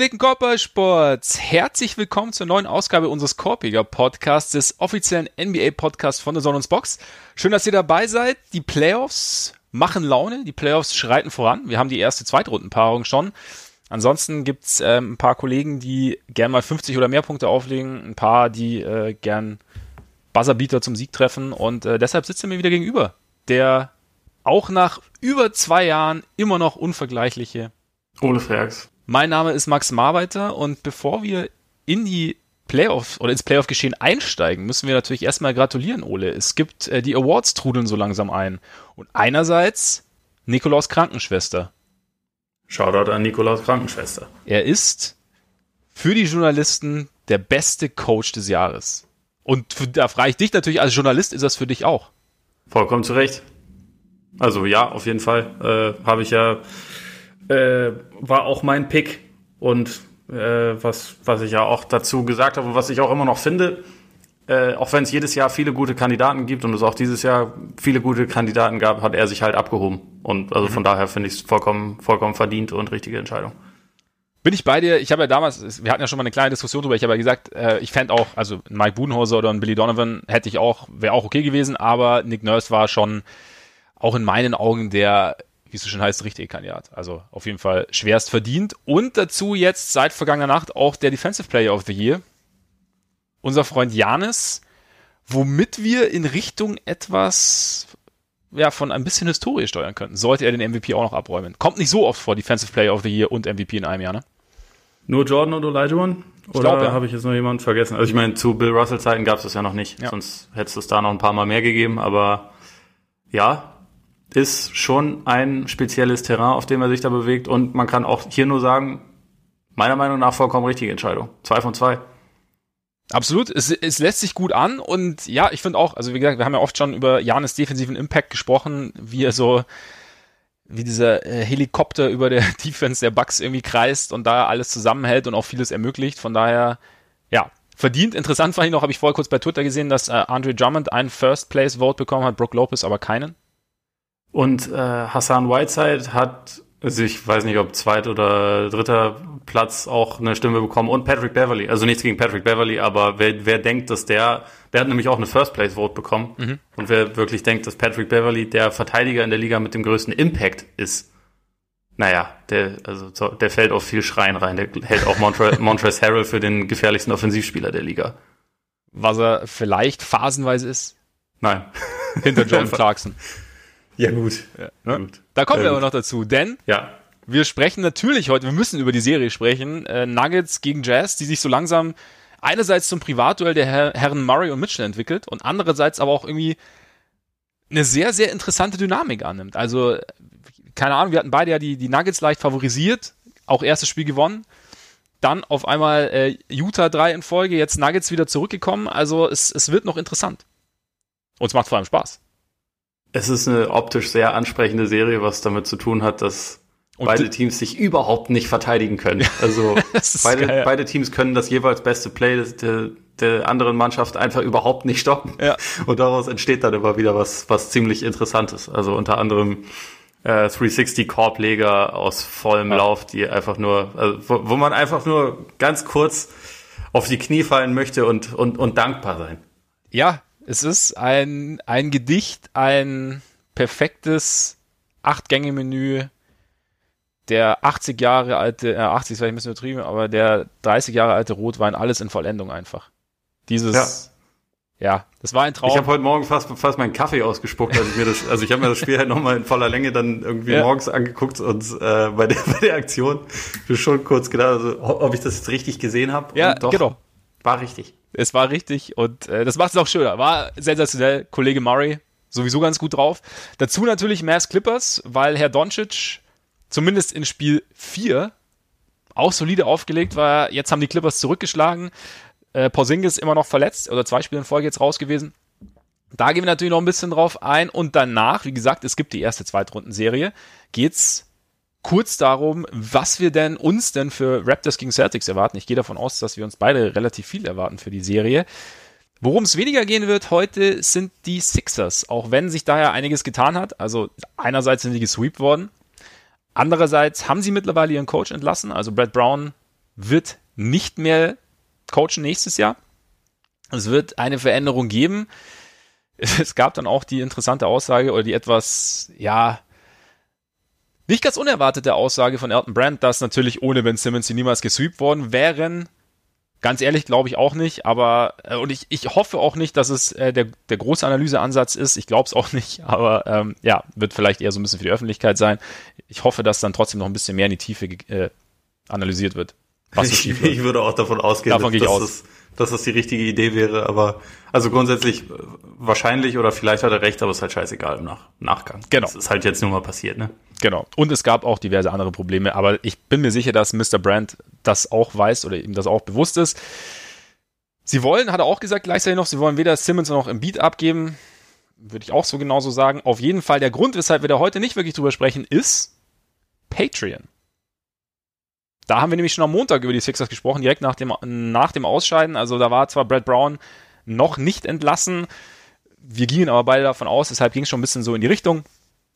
Gepflegten Korbballsports, herzlich willkommen zur neuen Ausgabe unseres Korpiger Podcasts, des offiziellen NBA Podcasts von der Sonne Box. Schön, dass ihr dabei seid. Die Playoffs machen Laune, die Playoffs schreiten voran. Wir haben die erste Zweitrundenpaarung schon. Ansonsten gibt's ähm, ein paar Kollegen, die gern mal 50 oder mehr Punkte auflegen, ein paar, die äh, gern Buzzerbeater zum Sieg treffen und äh, deshalb sitzt er mir wieder gegenüber. Der auch nach über zwei Jahren immer noch unvergleichliche Ole Fergs. Mein Name ist Max Marbeiter und bevor wir in die Playoff oder ins Playoff-Geschehen einsteigen, müssen wir natürlich erstmal gratulieren, Ole. Es gibt äh, die Awards trudeln so langsam ein. Und einerseits Nikolaus Krankenschwester. Shoutout an Nikolaus Krankenschwester. Er ist für die Journalisten der beste Coach des Jahres. Und für, da frage ich dich natürlich, als Journalist ist das für dich auch. Vollkommen zu Recht. Also ja, auf jeden Fall. Äh, Habe ich ja äh, war auch mein Pick und äh, was, was ich ja auch dazu gesagt habe und was ich auch immer noch finde, äh, auch wenn es jedes Jahr viele gute Kandidaten gibt und es auch dieses Jahr viele gute Kandidaten gab, hat er sich halt abgehoben. Und also mhm. von daher finde ich es vollkommen, vollkommen verdient und richtige Entscheidung. Bin ich bei dir? Ich habe ja damals, wir hatten ja schon mal eine kleine Diskussion drüber, ich habe ja gesagt, äh, ich fände auch, also Mike Budenhauser oder ein Billy Donovan hätte ich auch, wäre auch okay gewesen, aber Nick Nurse war schon auch in meinen Augen der wie es so schön heißt, richtige Kandidat. Also auf jeden Fall schwerst verdient. Und dazu jetzt seit vergangener Nacht auch der Defensive Player of the Year. Unser Freund Janis, womit wir in Richtung etwas ja, von ein bisschen Historie steuern könnten, sollte er den MVP auch noch abräumen. Kommt nicht so oft vor, Defensive Player of the Year und MVP in einem Jahr, ne? Nur Jordan und Olajuwon? Oder glaub, ja. habe ich jetzt noch jemanden vergessen? Also ich meine, zu Bill Russell Zeiten gab es das ja noch nicht. Ja. Sonst hätte es da noch ein paar Mal mehr gegeben. Aber ja, ist schon ein spezielles Terrain, auf dem er sich da bewegt. Und man kann auch hier nur sagen, meiner Meinung nach vollkommen richtige Entscheidung. Zwei von zwei. Absolut, es, es lässt sich gut an und ja, ich finde auch, also wie gesagt, wir haben ja oft schon über Janis defensiven Impact gesprochen, wie er so, wie dieser äh, Helikopter über der Defense der Bucks irgendwie kreist und da alles zusammenhält und auch vieles ermöglicht. Von daher, ja, verdient. Interessant fand ich noch, habe ich vorher kurz bei Twitter gesehen, dass äh, Andre Drummond einen First Place Vote bekommen hat, Brook Lopez aber keinen. Und äh, Hassan Whiteside hat, also ich weiß nicht, ob zweit oder dritter Platz auch eine Stimme bekommen und Patrick Beverly. Also nichts gegen Patrick Beverly, aber wer, wer denkt, dass der, der hat nämlich auch eine First Place Vote bekommen. Mhm. Und wer wirklich denkt, dass Patrick Beverly der Verteidiger in der Liga mit dem größten Impact ist, naja, der, also, der fällt auf viel Schreien rein. Der hält auch Montre Montrezl Harrell für den gefährlichsten Offensivspieler der Liga. Was er vielleicht phasenweise ist? Nein. Hinter John Clarkson. Ja, gut. Ja, ne? gut. Da kommen wir aber noch dazu, denn ja. wir sprechen natürlich heute, wir müssen über die Serie sprechen. Äh, Nuggets gegen Jazz, die sich so langsam einerseits zum Privatduell der Her Herren Murray und Mitchell entwickelt und andererseits aber auch irgendwie eine sehr, sehr interessante Dynamik annimmt. Also, keine Ahnung, wir hatten beide ja die, die Nuggets leicht favorisiert, auch erstes Spiel gewonnen. Dann auf einmal äh, Utah 3 in Folge, jetzt Nuggets wieder zurückgekommen. Also es, es wird noch interessant. Und es macht vor allem Spaß. Es ist eine optisch sehr ansprechende Serie, was damit zu tun hat, dass und beide Teams sich überhaupt nicht verteidigen können. Also beide, geil, ja. beide Teams können das jeweils beste Play der, der anderen Mannschaft einfach überhaupt nicht stoppen. Ja. Und daraus entsteht dann immer wieder was, was ziemlich Interessantes. Also unter anderem äh, 360 Korbleger aus vollem ja. Lauf, die einfach nur, also wo, wo man einfach nur ganz kurz auf die Knie fallen möchte und, und, und dankbar sein. Ja, es ist ein, ein Gedicht, ein perfektes Acht-Gänge-Menü der 80 Jahre alte, äh, 80 ist vielleicht ein bisschen übertrieben, aber der 30 Jahre alte Rotwein, alles in Vollendung einfach. Dieses, ja, ja das war ein Traum. Ich habe heute Morgen fast, fast meinen Kaffee ausgespuckt, als ich mir das, also ich habe mir das Spiel halt nochmal in voller Länge dann irgendwie ja. morgens angeguckt und äh, bei, der, bei der Aktion schon kurz gedacht, also, ob ich das jetzt richtig gesehen habe. Ja, doch, genau. War richtig. Es war richtig und äh, das macht es auch schöner. War sensationell. Kollege Murray sowieso ganz gut drauf. Dazu natürlich Mass Clippers, weil Herr Doncic zumindest in Spiel 4 auch solide aufgelegt war. Jetzt haben die Clippers zurückgeschlagen. Äh, Porzingis immer noch verletzt oder zwei Spiele in Folge jetzt raus gewesen. Da gehen wir natürlich noch ein bisschen drauf ein und danach, wie gesagt, es gibt die erste Zweitrundenserie, geht's kurz darum, was wir denn uns denn für Raptors gegen Celtics erwarten. Ich gehe davon aus, dass wir uns beide relativ viel erwarten für die Serie. Worum es weniger gehen wird heute sind die Sixers, auch wenn sich daher einiges getan hat. Also einerseits sind die gesweept worden, Andererseits haben sie mittlerweile ihren Coach entlassen. Also Brad Brown wird nicht mehr coachen nächstes Jahr. Es wird eine Veränderung geben. Es gab dann auch die interessante Aussage oder die etwas, ja, nicht ganz unerwartete Aussage von Elton Brand, dass natürlich ohne Ben Simmons sie niemals gesweept worden wären. Ganz ehrlich glaube ich auch nicht, aber äh, und ich, ich hoffe auch nicht, dass es äh, der, der große Analyseansatz ist. Ich glaube es auch nicht, aber ähm, ja, wird vielleicht eher so ein bisschen für die Öffentlichkeit sein. Ich hoffe, dass dann trotzdem noch ein bisschen mehr in die Tiefe äh, analysiert wird. Was so ich, ich würde auch davon ausgehen, davon dass, dass, es, dass das die richtige Idee wäre, aber also grundsätzlich äh, wahrscheinlich oder vielleicht hat er recht, aber es ist halt scheißegal im Nach Nachgang. Genau. Das ist halt jetzt nur mal passiert, ne? Genau. Und es gab auch diverse andere Probleme, aber ich bin mir sicher, dass Mr. Brand das auch weiß oder ihm das auch bewusst ist. Sie wollen, hat er auch gesagt, gleichzeitig noch, sie wollen weder Simmons noch im Beat abgeben. Würde ich auch so genauso sagen. Auf jeden Fall der Grund, weshalb wir da heute nicht wirklich drüber sprechen, ist Patreon. Da haben wir nämlich schon am Montag über die Sixers gesprochen, direkt nach dem, nach dem Ausscheiden. Also da war zwar Brad Brown noch nicht entlassen. Wir gingen aber beide davon aus, deshalb ging es schon ein bisschen so in die Richtung.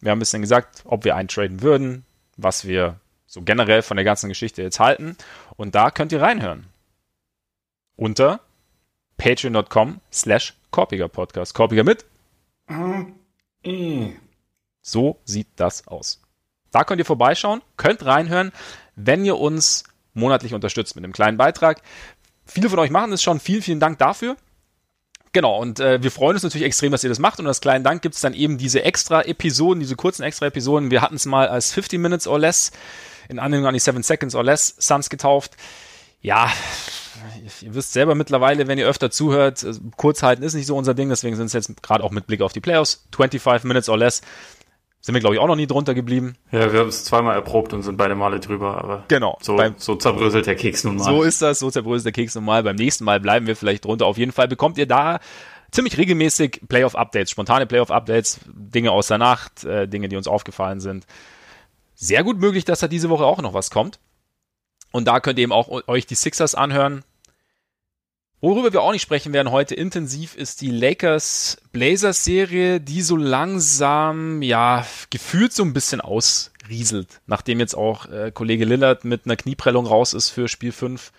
Wir haben ein bisschen gesagt, ob wir eintraden würden, was wir so generell von der ganzen Geschichte jetzt halten. Und da könnt ihr reinhören. Unter patreon.com slash Korpiger Podcast. Korpiger mit? So sieht das aus. Da könnt ihr vorbeischauen, könnt reinhören, wenn ihr uns monatlich unterstützt mit einem kleinen Beitrag. Viele von euch machen es schon. Vielen, vielen Dank dafür. Genau, und äh, wir freuen uns natürlich extrem, dass ihr das macht. Und als kleinen Dank gibt es dann eben diese extra Episoden, diese kurzen extra Episoden. Wir hatten es mal als 50 Minutes or less, in Anlehnung an die 7 Seconds or less Suns getauft. Ja, ihr wisst selber mittlerweile, wenn ihr öfter zuhört, äh, kurz halten ist nicht so unser Ding, deswegen sind es jetzt gerade auch mit Blick auf die Playoffs 25 Minutes or less sind wir, glaube ich, auch noch nie drunter geblieben. Ja, wir haben es zweimal erprobt und sind beide Male drüber, aber genau, so, beim, so zerbröselt der Keks nun mal. So ist das, so zerbröselt der Keks nun mal. Beim nächsten Mal bleiben wir vielleicht drunter. Auf jeden Fall bekommt ihr da ziemlich regelmäßig Playoff-Updates, spontane Playoff-Updates, Dinge aus der Nacht, äh, Dinge, die uns aufgefallen sind. Sehr gut möglich, dass da diese Woche auch noch was kommt. Und da könnt ihr eben auch euch die Sixers anhören. Worüber wir auch nicht sprechen werden heute intensiv ist die Lakers Blazers Serie, die so langsam, ja, gefühlt so ein bisschen ausrieselt, nachdem jetzt auch äh, Kollege Lillard mit einer Knieprellung raus ist für Spiel 5.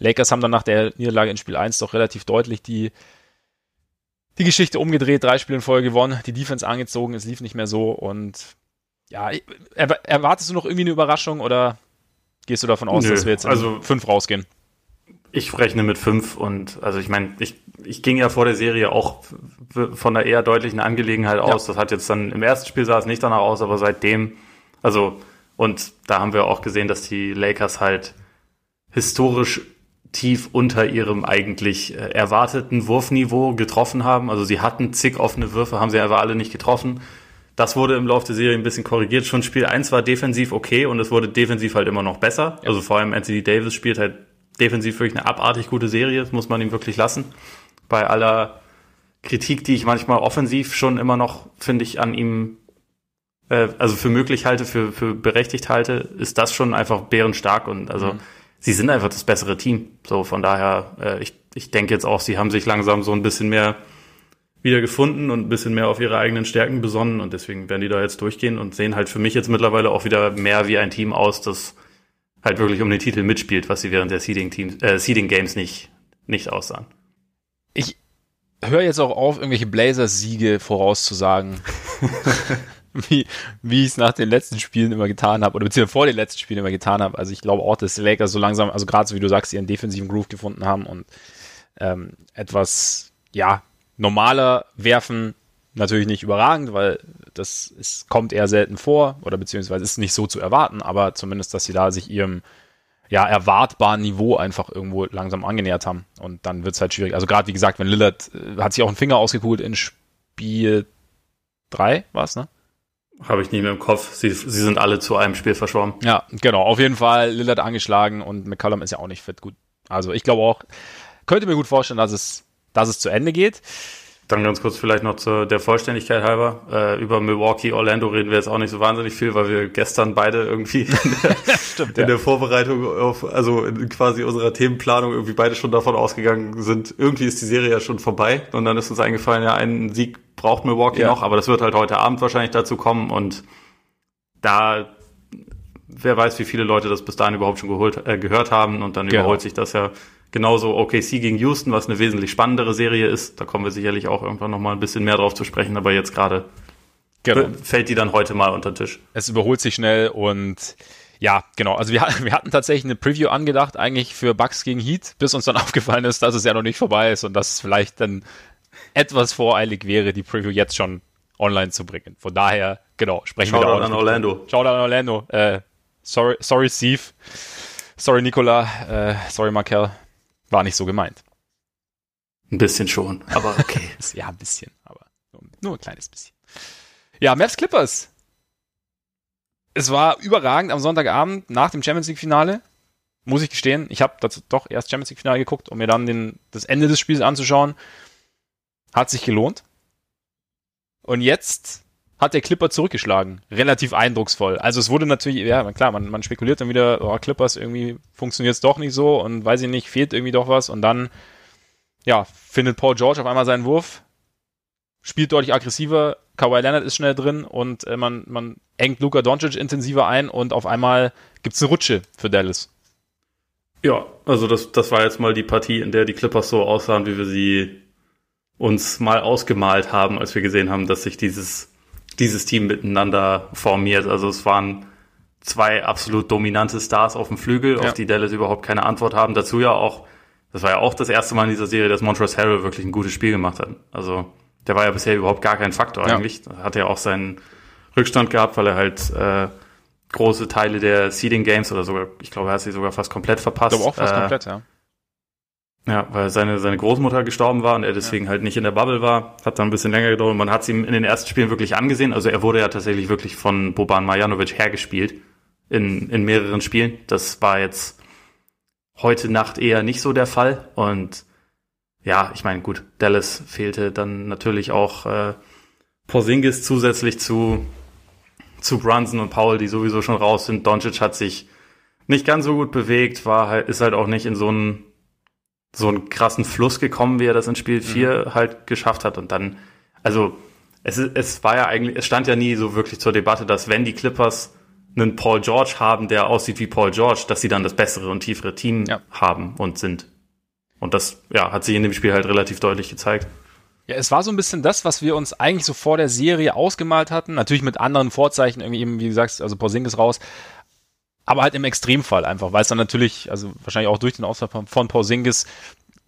Lakers haben dann nach der Niederlage in Spiel 1 doch relativ deutlich die, die Geschichte umgedreht, drei Spiele in Folge gewonnen, die Defense angezogen, es lief nicht mehr so und ja, erwartest du noch irgendwie eine Überraschung oder gehst du davon aus, Nö, dass wir jetzt also, fünf rausgehen? Ich rechne mit fünf und also ich meine, ich, ich ging ja vor der Serie auch von einer eher deutlichen Angelegenheit aus. Ja. Das hat jetzt dann im ersten Spiel sah es nicht danach aus, aber seitdem, also und da haben wir auch gesehen, dass die Lakers halt historisch tief unter ihrem eigentlich äh, erwarteten Wurfniveau getroffen haben. Also sie hatten zig offene Würfe, haben sie aber alle nicht getroffen. Das wurde im Laufe der Serie ein bisschen korrigiert. Schon Spiel 1 war defensiv okay und es wurde defensiv halt immer noch besser. Ja. Also vor allem Anthony Davis spielt halt defensiv wirklich eine abartig gute Serie, das muss man ihm wirklich lassen. Bei aller Kritik, die ich manchmal offensiv schon immer noch, finde ich, an ihm, äh, also für möglich halte, für, für berechtigt halte, ist das schon einfach bärenstark und also mhm. sie sind einfach das bessere Team. So, von daher, äh, ich, ich denke jetzt auch, sie haben sich langsam so ein bisschen mehr wieder gefunden und ein bisschen mehr auf ihre eigenen Stärken besonnen und deswegen werden die da jetzt durchgehen und sehen halt für mich jetzt mittlerweile auch wieder mehr wie ein Team aus, das halt wirklich um den Titel mitspielt, was sie während der Seeding, Teams, äh, Seeding Games nicht, nicht aussahen. Ich höre jetzt auch auf, irgendwelche Blazers-Siege vorauszusagen. wie, wie ich es nach den letzten Spielen immer getan habe, oder beziehungsweise vor den letzten Spielen immer getan habe. Also ich glaube auch, dass die Lakers so langsam, also gerade so wie du sagst, ihren defensiven Groove gefunden haben und ähm, etwas, ja, normaler werfen, natürlich nicht überragend, weil das ist, kommt eher selten vor oder beziehungsweise ist nicht so zu erwarten, aber zumindest, dass sie da sich ihrem ja, erwartbaren Niveau einfach irgendwo langsam angenähert haben. Und dann wird es halt schwierig. Also gerade wie gesagt, wenn Lillard äh, hat sich auch einen Finger ausgekugelt in Spiel 3, war es, ne? Habe ich nicht mehr im Kopf. Sie, sie sind alle zu einem Spiel verschwommen. Ja, genau. Auf jeden Fall Lillard angeschlagen und McCollum ist ja auch nicht fit. Gut. Also ich glaube auch, könnte mir gut vorstellen, dass es, dass es zu Ende geht. Dann ganz kurz vielleicht noch zur der Vollständigkeit halber. Äh, über Milwaukee, Orlando reden wir jetzt auch nicht so wahnsinnig viel, weil wir gestern beide irgendwie in der, Stimmt, in ja. der Vorbereitung auf, also in quasi unserer Themenplanung irgendwie beide schon davon ausgegangen sind, irgendwie ist die Serie ja schon vorbei. Und dann ist uns eingefallen, ja, einen Sieg braucht Milwaukee ja. noch, aber das wird halt heute Abend wahrscheinlich dazu kommen und da wer weiß, wie viele Leute das bis dahin überhaupt schon geholt, äh, gehört haben und dann genau. überholt sich das ja genauso OKC gegen Houston, was eine wesentlich spannendere Serie ist. Da kommen wir sicherlich auch irgendwann nochmal ein bisschen mehr drauf zu sprechen, aber jetzt gerade genau. fällt die dann heute mal unter den Tisch. Es überholt sich schnell und ja, genau. Also wir, wir hatten tatsächlich eine Preview angedacht, eigentlich für Bucks gegen Heat, bis uns dann aufgefallen ist, dass es ja noch nicht vorbei ist und dass es vielleicht dann etwas voreilig wäre, die Preview jetzt schon online zu bringen. Von daher, genau, sprechen Shoutout wir da an Orlando. Shoutout an Orlando. Äh, sorry, sorry, Steve. Sorry, Nicola. Äh, sorry, Markel. War nicht so gemeint. Ein bisschen schon, aber okay. ja, ein bisschen, aber nur ein kleines bisschen. Ja, Mavs Clippers es war überragend am Sonntagabend nach dem Champions League Finale. Muss ich gestehen, ich habe dazu doch erst Champions League Finale geguckt, um mir dann den, das Ende des Spiels anzuschauen. Hat sich gelohnt. Und jetzt hat der Clipper zurückgeschlagen. Relativ eindrucksvoll. Also es wurde natürlich, ja klar, man, man spekuliert dann wieder, oh, Clippers irgendwie funktioniert es doch nicht so und weiß ich nicht, fehlt irgendwie doch was. Und dann, ja, findet Paul George auf einmal seinen Wurf, spielt deutlich aggressiver, Kawhi Leonard ist schnell drin und äh, man, man engt Luka Doncic intensiver ein und auf einmal gibt es eine Rutsche für Dallas. Ja, also das, das war jetzt mal die Partie, in der die Clippers so aussahen, wie wir sie uns mal ausgemalt haben, als wir gesehen haben, dass sich dieses, dieses Team miteinander formiert. Also es waren zwei absolut dominante Stars auf dem Flügel, ja. auf die Dallas überhaupt keine Antwort haben. Dazu ja auch, das war ja auch das erste Mal in dieser Serie, dass Montrezl Harrell wirklich ein gutes Spiel gemacht hat. Also der war ja bisher überhaupt gar kein Faktor ja. eigentlich. Hat ja auch seinen Rückstand gehabt, weil er halt äh, große Teile der Seeding Games oder sogar, ich glaube, er hat sie sogar fast komplett verpasst. Ich glaube auch fast äh, komplett, ja. Ja, weil seine, seine Großmutter gestorben war und er deswegen ja. halt nicht in der Bubble war. Hat dann ein bisschen länger gedauert und man hat es ihm in den ersten Spielen wirklich angesehen. Also er wurde ja tatsächlich wirklich von Boban Marjanovic hergespielt in, in mehreren Spielen. Das war jetzt heute Nacht eher nicht so der Fall und ja, ich meine, gut, Dallas fehlte dann natürlich auch äh, Porzingis zusätzlich zu, zu Brunson und Paul, die sowieso schon raus sind. Doncic hat sich nicht ganz so gut bewegt, war halt, ist halt auch nicht in so einen, so einen krassen Fluss gekommen, wie er das in Spiel 4 mhm. halt geschafft hat. Und dann, also, es, ist, es war ja eigentlich, es stand ja nie so wirklich zur Debatte, dass wenn die Clippers einen Paul George haben, der aussieht wie Paul George, dass sie dann das bessere und tiefere Team ja. haben und sind. Und das ja, hat sich in dem Spiel halt relativ deutlich gezeigt. Ja, es war so ein bisschen das, was wir uns eigentlich so vor der Serie ausgemalt hatten. Natürlich mit anderen Vorzeichen, irgendwie eben, wie du sagst, also Porzingis raus. Aber halt im Extremfall einfach, weil es dann natürlich, also wahrscheinlich auch durch den Ausfall von, von Porzingis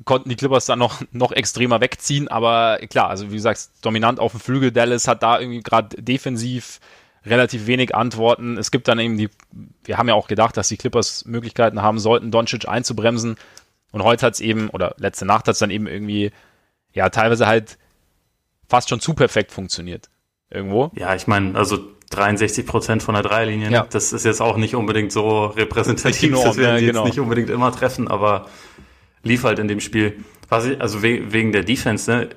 konnten die Clippers dann noch, noch extremer wegziehen. Aber klar, also wie du sagst, dominant auf dem Flügel. Dallas hat da irgendwie gerade defensiv relativ wenig Antworten. Es gibt dann eben die, wir haben ja auch gedacht, dass die Clippers Möglichkeiten haben sollten, Doncic einzubremsen. Und heute hat es eben, oder letzte Nacht hat es dann eben irgendwie, ja, teilweise halt fast schon zu perfekt funktioniert. Irgendwo. Ja, ich meine, also 63 Prozent von der Dreierlinie, ja. das ist jetzt auch nicht unbedingt so repräsentativ, enorm, das werden ja, genau. jetzt nicht unbedingt immer treffen, aber lief halt in dem Spiel. Was ich, also wegen der Defense, ne,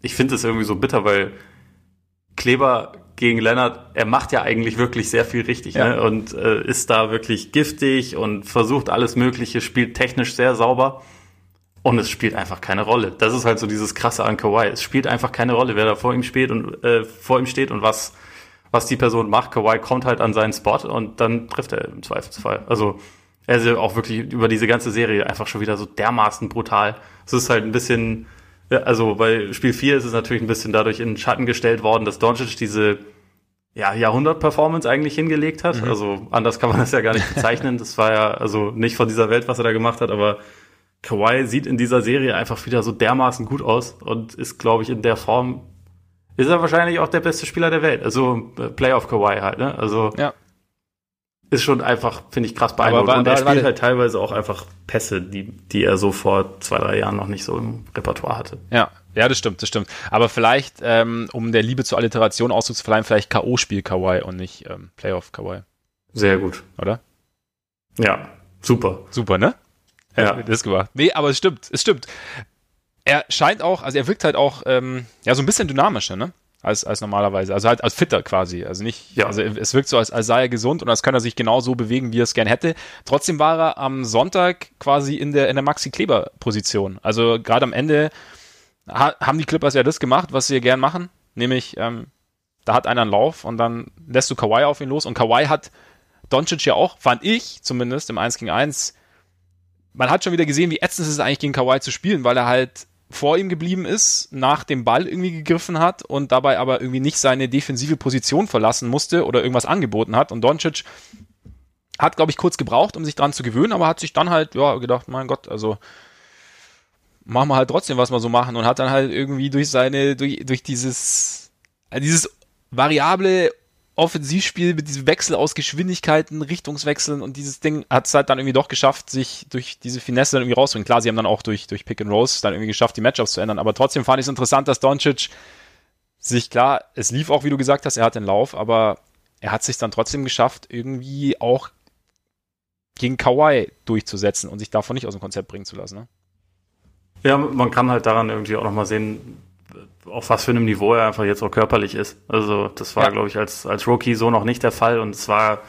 ich finde es irgendwie so bitter, weil Kleber gegen Lennart, er macht ja eigentlich wirklich sehr viel richtig ja. ne? und äh, ist da wirklich giftig und versucht alles Mögliche, spielt technisch sehr sauber und es spielt einfach keine Rolle. Das ist halt so dieses krasse an Kawhi. Es spielt einfach keine Rolle, wer da vor ihm steht und äh, vor ihm steht und was was die Person macht. Kawhi kommt halt an seinen Spot und dann trifft er im Zweifelsfall. Also er ist ja auch wirklich über diese ganze Serie einfach schon wieder so dermaßen brutal. Es ist halt ein bisschen ja, also bei Spiel 4 ist es natürlich ein bisschen dadurch in den Schatten gestellt worden, dass Doncic diese ja, Jahrhundert-Performance eigentlich hingelegt hat. Mhm. Also anders kann man das ja gar nicht bezeichnen. Das war ja also nicht von dieser Welt, was er da gemacht hat, aber Kawhi sieht in dieser Serie einfach wieder so dermaßen gut aus und ist, glaube ich, in der Form ist er wahrscheinlich auch der beste Spieler der Welt. Also äh, Playoff Kawhi halt, ne? Also ja ist schon einfach, finde ich, krass beeindruckend. und er spielt halt teilweise auch einfach Pässe, die, die er so vor zwei, drei Jahren noch nicht so im Repertoire hatte. Ja, ja, das stimmt, das stimmt. Aber vielleicht, ähm, um der Liebe zur Alliteration Ausdruck zu verleihen, vielleicht K.O.-Spiel Kawaii und nicht ähm, Playoff Kawaii. Sehr gut. Oder? Ja, super. Super, ne? Ja. Das ist gemacht. Nee, aber es stimmt, es stimmt. Er scheint auch, also er wirkt halt auch, ähm, ja, so ein bisschen dynamischer, ne? als, als normalerweise. Also halt als fitter quasi. Also nicht, ja. also es wirkt so, als, als sei er gesund und als könnte er sich genau so bewegen, wie er es gern hätte. Trotzdem war er am Sonntag quasi in der, in der Maxi-Kleber-Position. Also gerade am Ende ha, haben die Clippers ja das gemacht, was sie gern machen. Nämlich, ähm, da hat einer einen Lauf und dann lässt du Kawhi auf ihn los und Kawhi hat Doncic ja auch, fand ich zumindest im 1 gegen 1, man hat schon wieder gesehen, wie ätzend es ist eigentlich gegen Kawhi zu spielen, weil er halt vor ihm geblieben ist, nach dem Ball irgendwie gegriffen hat und dabei aber irgendwie nicht seine defensive Position verlassen musste oder irgendwas angeboten hat. Und Doncic hat, glaube ich, kurz gebraucht, um sich dran zu gewöhnen, aber hat sich dann halt, ja, gedacht, mein Gott, also machen wir halt trotzdem, was wir so machen und hat dann halt irgendwie durch seine, durch, durch dieses, dieses variable Offensivspiel mit diesem Wechsel aus Geschwindigkeiten, Richtungswechseln und dieses Ding hat es halt dann irgendwie doch geschafft, sich durch diese Finesse dann irgendwie rauszubringen. Klar, sie haben dann auch durch, durch Pick and Rolls dann irgendwie geschafft, die Matchups zu ändern, aber trotzdem fand ich es interessant, dass Doncic sich klar, es lief auch, wie du gesagt hast, er hat den Lauf, aber er hat sich dann trotzdem geschafft, irgendwie auch gegen Kawhi durchzusetzen und sich davon nicht aus dem Konzept bringen zu lassen. Ne? Ja, man kann halt daran irgendwie auch nochmal sehen, auf was für einem Niveau er einfach jetzt auch körperlich ist. Also das war, ja. glaube ich, als, als Rookie so noch nicht der Fall und es war,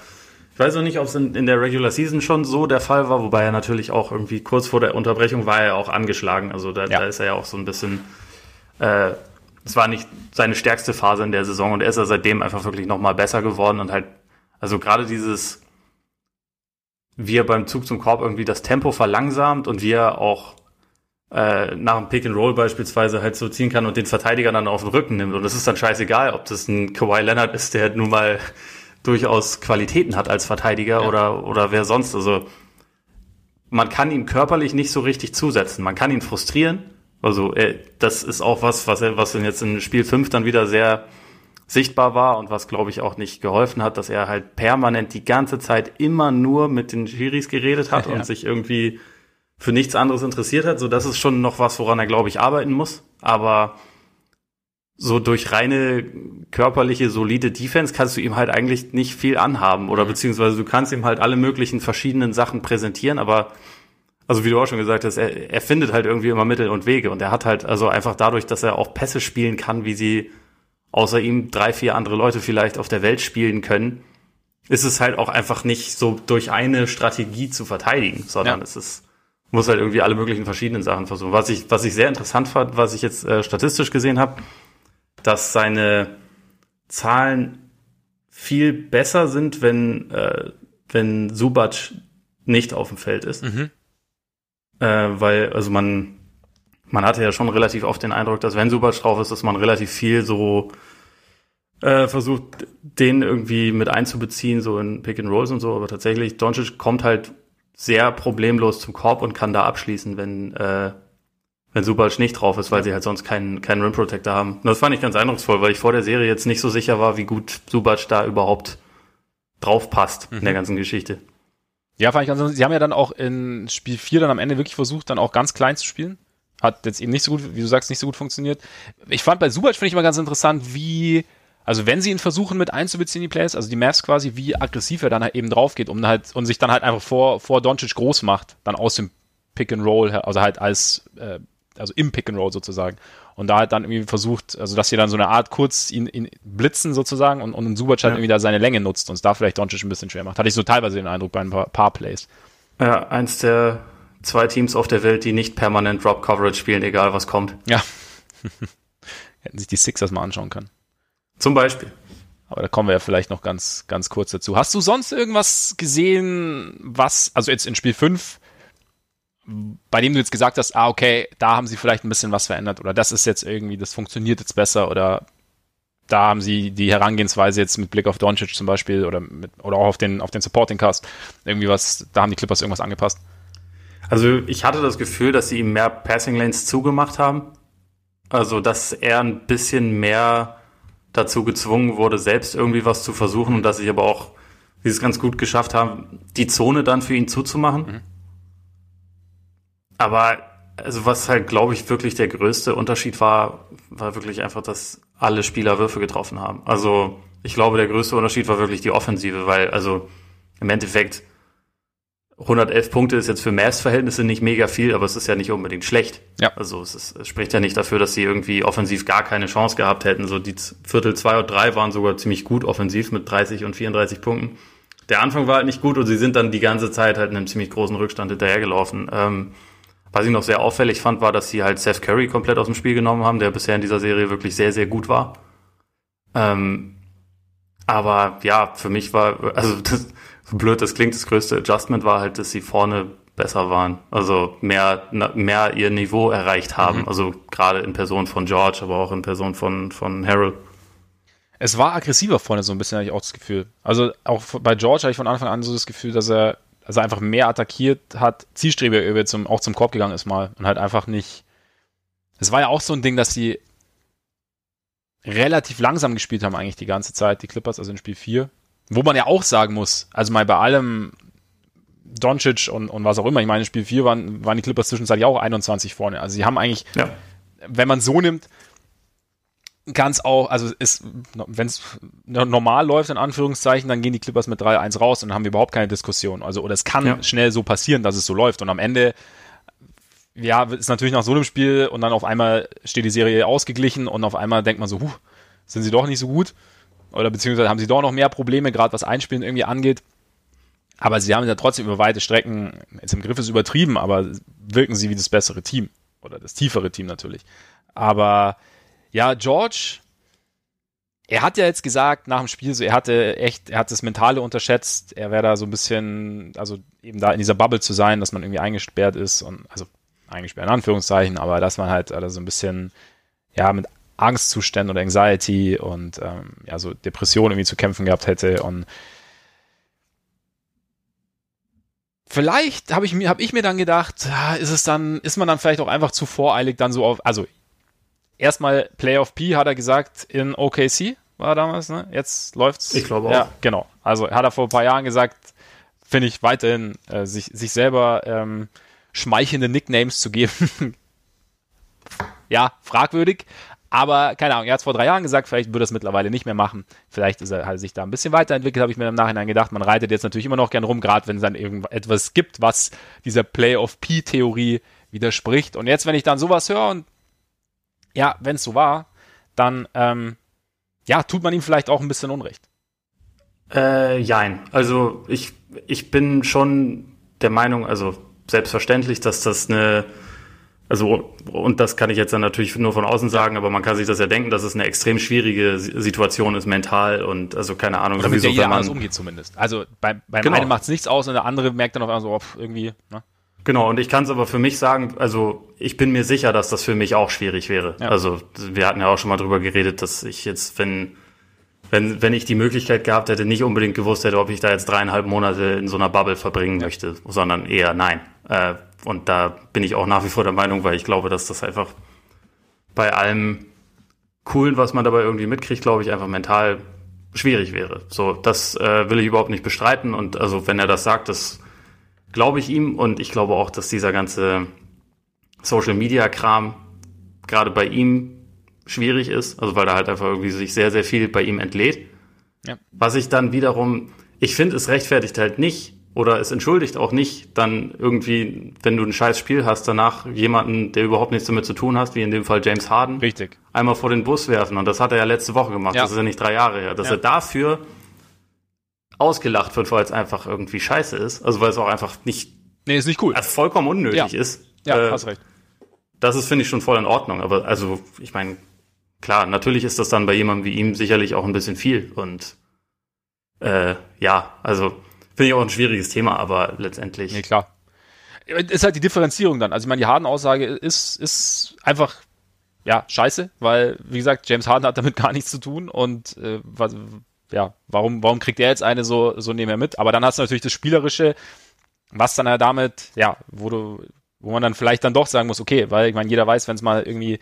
ich weiß noch nicht, ob es in, in der Regular Season schon so der Fall war, wobei er natürlich auch irgendwie kurz vor der Unterbrechung war er auch angeschlagen. Also da, ja. da ist er ja auch so ein bisschen, äh, es war nicht seine stärkste Phase in der Saison und er ist ja seitdem einfach wirklich nochmal besser geworden und halt, also gerade dieses, wie er beim Zug zum Korb irgendwie das Tempo verlangsamt und wie er auch äh, nach dem Pick and Roll beispielsweise halt so ziehen kann und den Verteidiger dann auf den Rücken nimmt. Und es ist dann scheißegal, ob das ein Kawhi Leonard ist, der nun mal durchaus Qualitäten hat als Verteidiger ja. oder, oder wer sonst. Also man kann ihn körperlich nicht so richtig zusetzen. Man kann ihn frustrieren. Also äh, das ist auch was, was, er, was jetzt in Spiel 5 dann wieder sehr sichtbar war und was, glaube ich, auch nicht geholfen hat, dass er halt permanent die ganze Zeit immer nur mit den Schiris geredet hat ja. und sich irgendwie für nichts anderes interessiert hat. So, das ist schon noch was, woran er, glaube ich, arbeiten muss. Aber so durch reine körperliche, solide Defense kannst du ihm halt eigentlich nicht viel anhaben. Oder mhm. beziehungsweise du kannst ihm halt alle möglichen verschiedenen Sachen präsentieren, aber also wie du auch schon gesagt hast, er, er findet halt irgendwie immer Mittel und Wege. Und er hat halt also einfach dadurch, dass er auch Pässe spielen kann, wie sie außer ihm drei, vier andere Leute vielleicht auf der Welt spielen können, ist es halt auch einfach nicht so durch eine Strategie zu verteidigen, sondern ja. es ist muss halt irgendwie alle möglichen verschiedenen Sachen versuchen. Was ich, was ich sehr interessant fand, was ich jetzt äh, statistisch gesehen habe, dass seine Zahlen viel besser sind, wenn, äh, wenn Subac nicht auf dem Feld ist. Mhm. Äh, weil, also man, man hatte ja schon relativ oft den Eindruck, dass wenn Subac drauf ist, dass man relativ viel so äh, versucht, den irgendwie mit einzubeziehen, so in Pick and Rolls und so, aber tatsächlich, Doncic kommt halt sehr problemlos zum Korb und kann da abschließen, wenn, äh, wenn Subac nicht drauf ist, weil sie halt sonst keinen, keinen Rim Protector haben. Und das fand ich ganz eindrucksvoll, weil ich vor der Serie jetzt nicht so sicher war, wie gut Subac da überhaupt drauf passt mhm. in der mhm. ganzen Geschichte. Ja, fand ich ganz Sie haben ja dann auch in Spiel 4 dann am Ende wirklich versucht, dann auch ganz klein zu spielen. Hat jetzt eben nicht so gut, wie du sagst, nicht so gut funktioniert. Ich fand bei Subac finde ich mal ganz interessant, wie also wenn sie ihn versuchen mit einzubeziehen, die Plays, also die Mavs quasi, wie aggressiv er dann halt eben drauf geht um halt, und sich dann halt einfach vor, vor Doncic groß macht, dann aus dem Pick and Roll, also halt als, äh, also im Pick and Roll sozusagen. Und da halt dann irgendwie versucht, also dass sie dann so eine Art kurz ihn, ihn blitzen sozusagen und, und Subac halt ja. irgendwie da seine Länge nutzt und es da vielleicht Doncic ein bisschen schwer macht. Hatte ich so teilweise den Eindruck bei ein paar, paar Plays. Ja, eins der zwei Teams auf der Welt, die nicht permanent Drop Coverage spielen, egal was kommt. Ja. Hätten sich die Sixers mal anschauen können. Zum Beispiel. Aber da kommen wir ja vielleicht noch ganz, ganz kurz dazu. Hast du sonst irgendwas gesehen, was, also jetzt in Spiel 5, bei dem du jetzt gesagt hast, ah, okay, da haben sie vielleicht ein bisschen was verändert oder das ist jetzt irgendwie, das funktioniert jetzt besser oder da haben sie die Herangehensweise jetzt mit Blick auf Doncic zum Beispiel oder mit, oder auch auf den, auf den Supporting Cast irgendwie was, da haben die Clippers irgendwas angepasst? Also ich hatte das Gefühl, dass sie ihm mehr Passing Lanes zugemacht haben. Also, dass er ein bisschen mehr dazu gezwungen wurde, selbst irgendwie was zu versuchen und dass ich aber auch sie es ganz gut geschafft haben, die Zone dann für ihn zuzumachen. Mhm. Aber also was halt, glaube ich, wirklich der größte Unterschied war, war wirklich einfach, dass alle Spieler Würfe getroffen haben. Also ich glaube, der größte Unterschied war wirklich die Offensive, weil also im Endeffekt 111 Punkte ist jetzt für Mavs-Verhältnisse nicht mega viel, aber es ist ja nicht unbedingt schlecht. Ja. Also es, ist, es spricht ja nicht dafür, dass sie irgendwie offensiv gar keine Chance gehabt hätten. So die Viertel zwei und drei waren sogar ziemlich gut offensiv mit 30 und 34 Punkten. Der Anfang war halt nicht gut und sie sind dann die ganze Zeit halt in einem ziemlich großen Rückstand hinterhergelaufen. Ähm, was ich noch sehr auffällig fand, war, dass sie halt Seth Curry komplett aus dem Spiel genommen haben, der bisher in dieser Serie wirklich sehr, sehr gut war. Ähm, Aber ja, für mich war, also das, blöd das klingt, das größte Adjustment war halt, dass sie vorne besser waren. Also mehr, mehr ihr Niveau erreicht haben. Mhm. Also gerade in Person von George, aber auch in Person von, von Harold. Es war aggressiver vorne so ein bisschen, hatte ich auch das Gefühl. Also auch bei George hatte ich von Anfang an so das Gefühl, dass er, dass er einfach mehr attackiert hat, zielstrebiger zum, auch zum Korb gegangen ist mal und halt einfach nicht. Es war ja auch so ein Ding, dass sie relativ langsam gespielt haben eigentlich die ganze Zeit, die Clippers, also in Spiel 4. Wo man ja auch sagen muss, also mal bei allem Doncic und, und was auch immer, ich meine, in Spiel 4 waren, waren die Clippers zwischenzeitlich auch 21 vorne. Also sie haben eigentlich, ja. wenn man so nimmt, kann es auch, also ist, wenn es normal läuft, in Anführungszeichen, dann gehen die Clippers mit 3-1 raus und dann haben wir überhaupt keine Diskussion. Also, oder es kann ja. schnell so passieren, dass es so läuft. Und am Ende, ja, ist natürlich nach so einem Spiel und dann auf einmal steht die Serie ausgeglichen und auf einmal denkt man so, huh, sind sie doch nicht so gut. Oder beziehungsweise haben sie doch noch mehr Probleme, gerade was Einspielen irgendwie angeht. Aber sie haben ja trotzdem über weite Strecken, jetzt im Griff ist übertrieben, aber wirken sie wie das bessere Team. Oder das tiefere Team natürlich. Aber ja, George, er hat ja jetzt gesagt nach dem Spiel, so er hatte echt, er hat das Mentale unterschätzt. Er wäre da so ein bisschen, also eben da in dieser Bubble zu sein, dass man irgendwie eingesperrt ist und also eingesperrt in Anführungszeichen, aber dass man halt also so ein bisschen ja mit Angstzuständen oder Anxiety und ähm, ja so Depressionen irgendwie zu kämpfen gehabt hätte und vielleicht habe ich mir habe ich mir dann gedacht, ist es dann ist man dann vielleicht auch einfach zu voreilig dann so auf also erstmal Playoff P hat er gesagt in OKC war damals, ne? Jetzt läuft's. Ich glaube auch. Ja, genau. Also hat er vor ein paar Jahren gesagt, finde ich weiterhin äh, sich sich selber ähm, schmeichelnde Nicknames zu geben. ja, fragwürdig. Aber keine Ahnung, er hat es vor drei Jahren gesagt, vielleicht würde er es mittlerweile nicht mehr machen. Vielleicht ist er, er sich da ein bisschen weiterentwickelt, habe ich mir im Nachhinein gedacht. Man reitet jetzt natürlich immer noch gern rum, gerade wenn es dann irgendetwas gibt, was dieser Play-of-P-Theorie widerspricht. Und jetzt, wenn ich dann sowas höre und ja, wenn es so war, dann ähm, ja, tut man ihm vielleicht auch ein bisschen Unrecht. Äh, jein. Also ich, ich bin schon der Meinung, also selbstverständlich, dass das eine, also und das kann ich jetzt dann natürlich nur von außen sagen, aber man kann sich das ja denken, dass es eine extrem schwierige Situation ist mental und also keine Ahnung, Oder sowieso, wenn man umgeht zumindest. Also bei, beim genau. einen macht es nichts aus und der andere merkt dann auf einmal so, ob irgendwie. Ne? Genau, und ich kann es aber für mich sagen, also ich bin mir sicher, dass das für mich auch schwierig wäre. Ja. Also wir hatten ja auch schon mal drüber geredet, dass ich jetzt, wenn, wenn, wenn ich die Möglichkeit gehabt hätte, nicht unbedingt gewusst hätte, ob ich da jetzt dreieinhalb Monate in so einer Bubble verbringen ja. möchte, sondern eher nein. Äh, und da bin ich auch nach wie vor der Meinung, weil ich glaube, dass das einfach bei allem Coolen, was man dabei irgendwie mitkriegt, glaube ich, einfach mental schwierig wäre. So, das äh, will ich überhaupt nicht bestreiten. Und also wenn er das sagt, das glaube ich ihm und ich glaube auch, dass dieser ganze Social Media Kram gerade bei ihm schwierig ist, also weil da halt einfach irgendwie sich sehr, sehr viel bei ihm entlädt. Ja. Was ich dann wiederum, ich finde, es rechtfertigt halt nicht oder es entschuldigt auch nicht dann irgendwie, wenn du ein scheiß Spiel hast, danach jemanden, der überhaupt nichts damit zu tun hast, wie in dem Fall James Harden, Richtig. einmal vor den Bus werfen. Und das hat er ja letzte Woche gemacht. Ja. Das ist ja nicht drei Jahre her. Dass ja. er dafür ausgelacht wird, weil es einfach irgendwie scheiße ist. Also weil es auch einfach nicht. Nee, ist nicht cool. Vollkommen unnötig ja. ist. Ja, äh, hast recht. Das ist, finde ich, schon voll in Ordnung. Aber also, ich meine, klar, natürlich ist das dann bei jemandem wie ihm sicherlich auch ein bisschen viel. Und äh, ja, also finde ich auch ein schwieriges Thema, aber letztendlich. Nee, klar. Ist halt die Differenzierung dann. Also ich meine, die Harden-Aussage ist, ist einfach ja, scheiße, weil, wie gesagt, James Harden hat damit gar nichts zu tun und äh, was, ja, warum, warum kriegt er jetzt eine so, so nebenher mit? Aber dann hast du natürlich das Spielerische, was dann ja damit, ja, wo du, wo man dann vielleicht dann doch sagen muss, okay, weil ich meine, jeder weiß, wenn es mal irgendwie,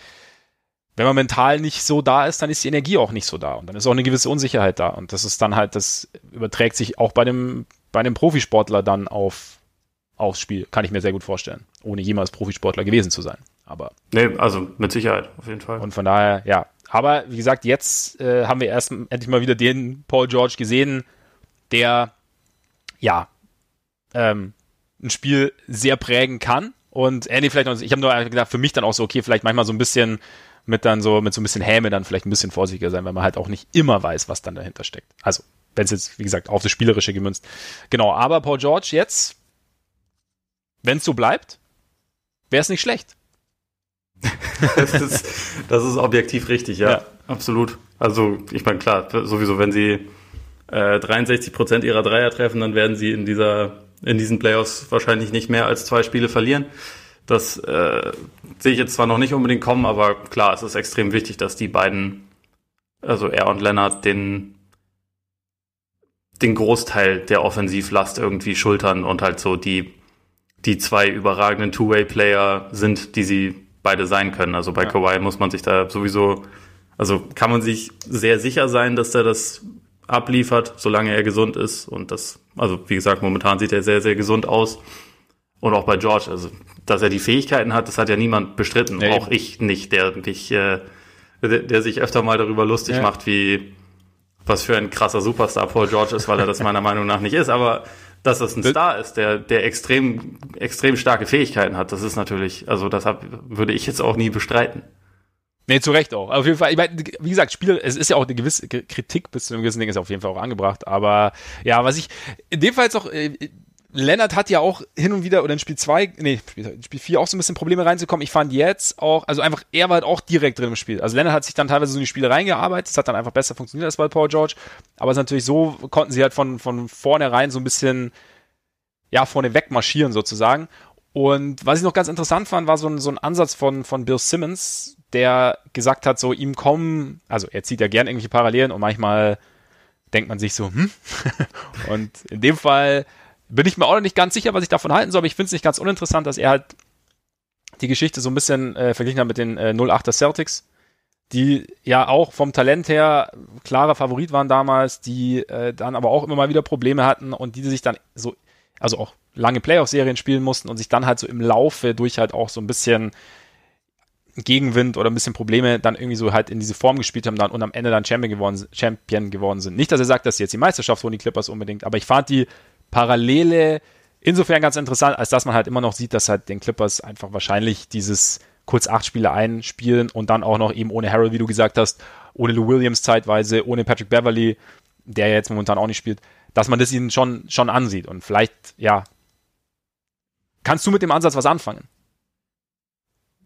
wenn man mental nicht so da ist, dann ist die Energie auch nicht so da und dann ist auch eine gewisse Unsicherheit da und das ist dann halt, das überträgt sich auch bei dem, bei dem Profisportler dann auf, aufs Spiel, kann ich mir sehr gut vorstellen, ohne jemals Profisportler gewesen zu sein. Aber. Nee, also mit Sicherheit, auf jeden Fall. Und von daher, ja, aber wie gesagt, jetzt äh, haben wir erst endlich mal wieder den Paul George gesehen, der ja ähm, ein Spiel sehr prägen kann. Und Andy vielleicht noch, ich habe nur gedacht, für mich dann auch so, okay, vielleicht manchmal so ein bisschen mit dann so, mit so ein bisschen Häme dann vielleicht ein bisschen vorsichtiger sein, weil man halt auch nicht immer weiß, was dann dahinter steckt. Also, wenn es jetzt, wie gesagt, auf das Spielerische gemünzt. Genau, aber Paul George jetzt, wenn es so bleibt, wäre es nicht schlecht. das, ist, das ist objektiv richtig, ja. ja. Absolut. Also, ich meine, klar, sowieso, wenn sie, äh, 63 Prozent ihrer Dreier treffen, dann werden sie in dieser in diesen Playoffs wahrscheinlich nicht mehr als zwei Spiele verlieren. Das äh, sehe ich jetzt zwar noch nicht unbedingt kommen, aber klar, es ist extrem wichtig, dass die beiden, also er und Lennart, den den Großteil der Offensivlast irgendwie schultern und halt so die die zwei überragenden Two-Way-Player sind, die sie beide sein können. Also bei ja. Kawhi muss man sich da sowieso, also kann man sich sehr sicher sein, dass er das abliefert, solange er gesund ist. Und das, also wie gesagt, momentan sieht er sehr, sehr gesund aus. Und auch bei George, also dass er die Fähigkeiten hat, das hat ja niemand bestritten. Nee. Auch ich nicht, der mich, äh, der, der sich öfter mal darüber lustig ja. macht, wie was für ein krasser Superstar Paul George ist, weil er das meiner Meinung nach nicht ist. Aber dass das ein Star ist, der, der extrem, extrem starke Fähigkeiten hat, das ist natürlich, also das hab, würde ich jetzt auch nie bestreiten. Nee, zu Recht auch. Auf jeden Fall, ich meine, wie gesagt, Spiel, es ist ja auch eine gewisse Kritik bis zu einem gewissen Ding ist auf jeden Fall auch angebracht. Aber ja, was ich in dem Fall jetzt auch, äh, Lennart hat ja auch hin und wieder, oder in Spiel 2, nee, Spiel, Spiel 4 auch so ein bisschen Probleme reinzukommen. Ich fand jetzt auch, also einfach, er war halt auch direkt drin im Spiel. Also Lennart hat sich dann teilweise so in die Spiele reingearbeitet, das hat dann einfach besser funktioniert als bei Paul George. Aber es ist natürlich so, konnten sie halt von, von vornherein so ein bisschen, ja, vorne weg marschieren sozusagen. Und was ich noch ganz interessant fand, war so ein, so ein Ansatz von, von Bill Simmons, der gesagt hat, so ihm kommen, also er zieht ja gern irgendwelche Parallelen und manchmal denkt man sich so, hm? und in dem Fall bin ich mir auch noch nicht ganz sicher, was ich davon halten soll, aber ich finde es nicht ganz uninteressant, dass er halt die Geschichte so ein bisschen äh, verglichen hat mit den äh, 08er Celtics, die ja auch vom Talent her klarer Favorit waren damals, die äh, dann aber auch immer mal wieder Probleme hatten und die sich dann so, also auch lange Playoff-Serien spielen mussten und sich dann halt so im Laufe durch halt auch so ein bisschen Gegenwind oder ein bisschen Probleme dann irgendwie so halt in diese Form gespielt haben dann und am Ende dann Champion geworden, Champion geworden sind. Nicht, dass er sagt, dass sie jetzt die Meisterschaft holen, die Clippers unbedingt, aber ich fand die Parallele insofern ganz interessant, als dass man halt immer noch sieht, dass halt den Clippers einfach wahrscheinlich dieses kurz acht Spiele einspielen und dann auch noch eben ohne Harold, wie du gesagt hast, ohne Lou Williams zeitweise, ohne Patrick Beverly, der jetzt momentan auch nicht spielt, dass man das ihnen schon, schon ansieht. Und vielleicht, ja, kannst du mit dem Ansatz was anfangen?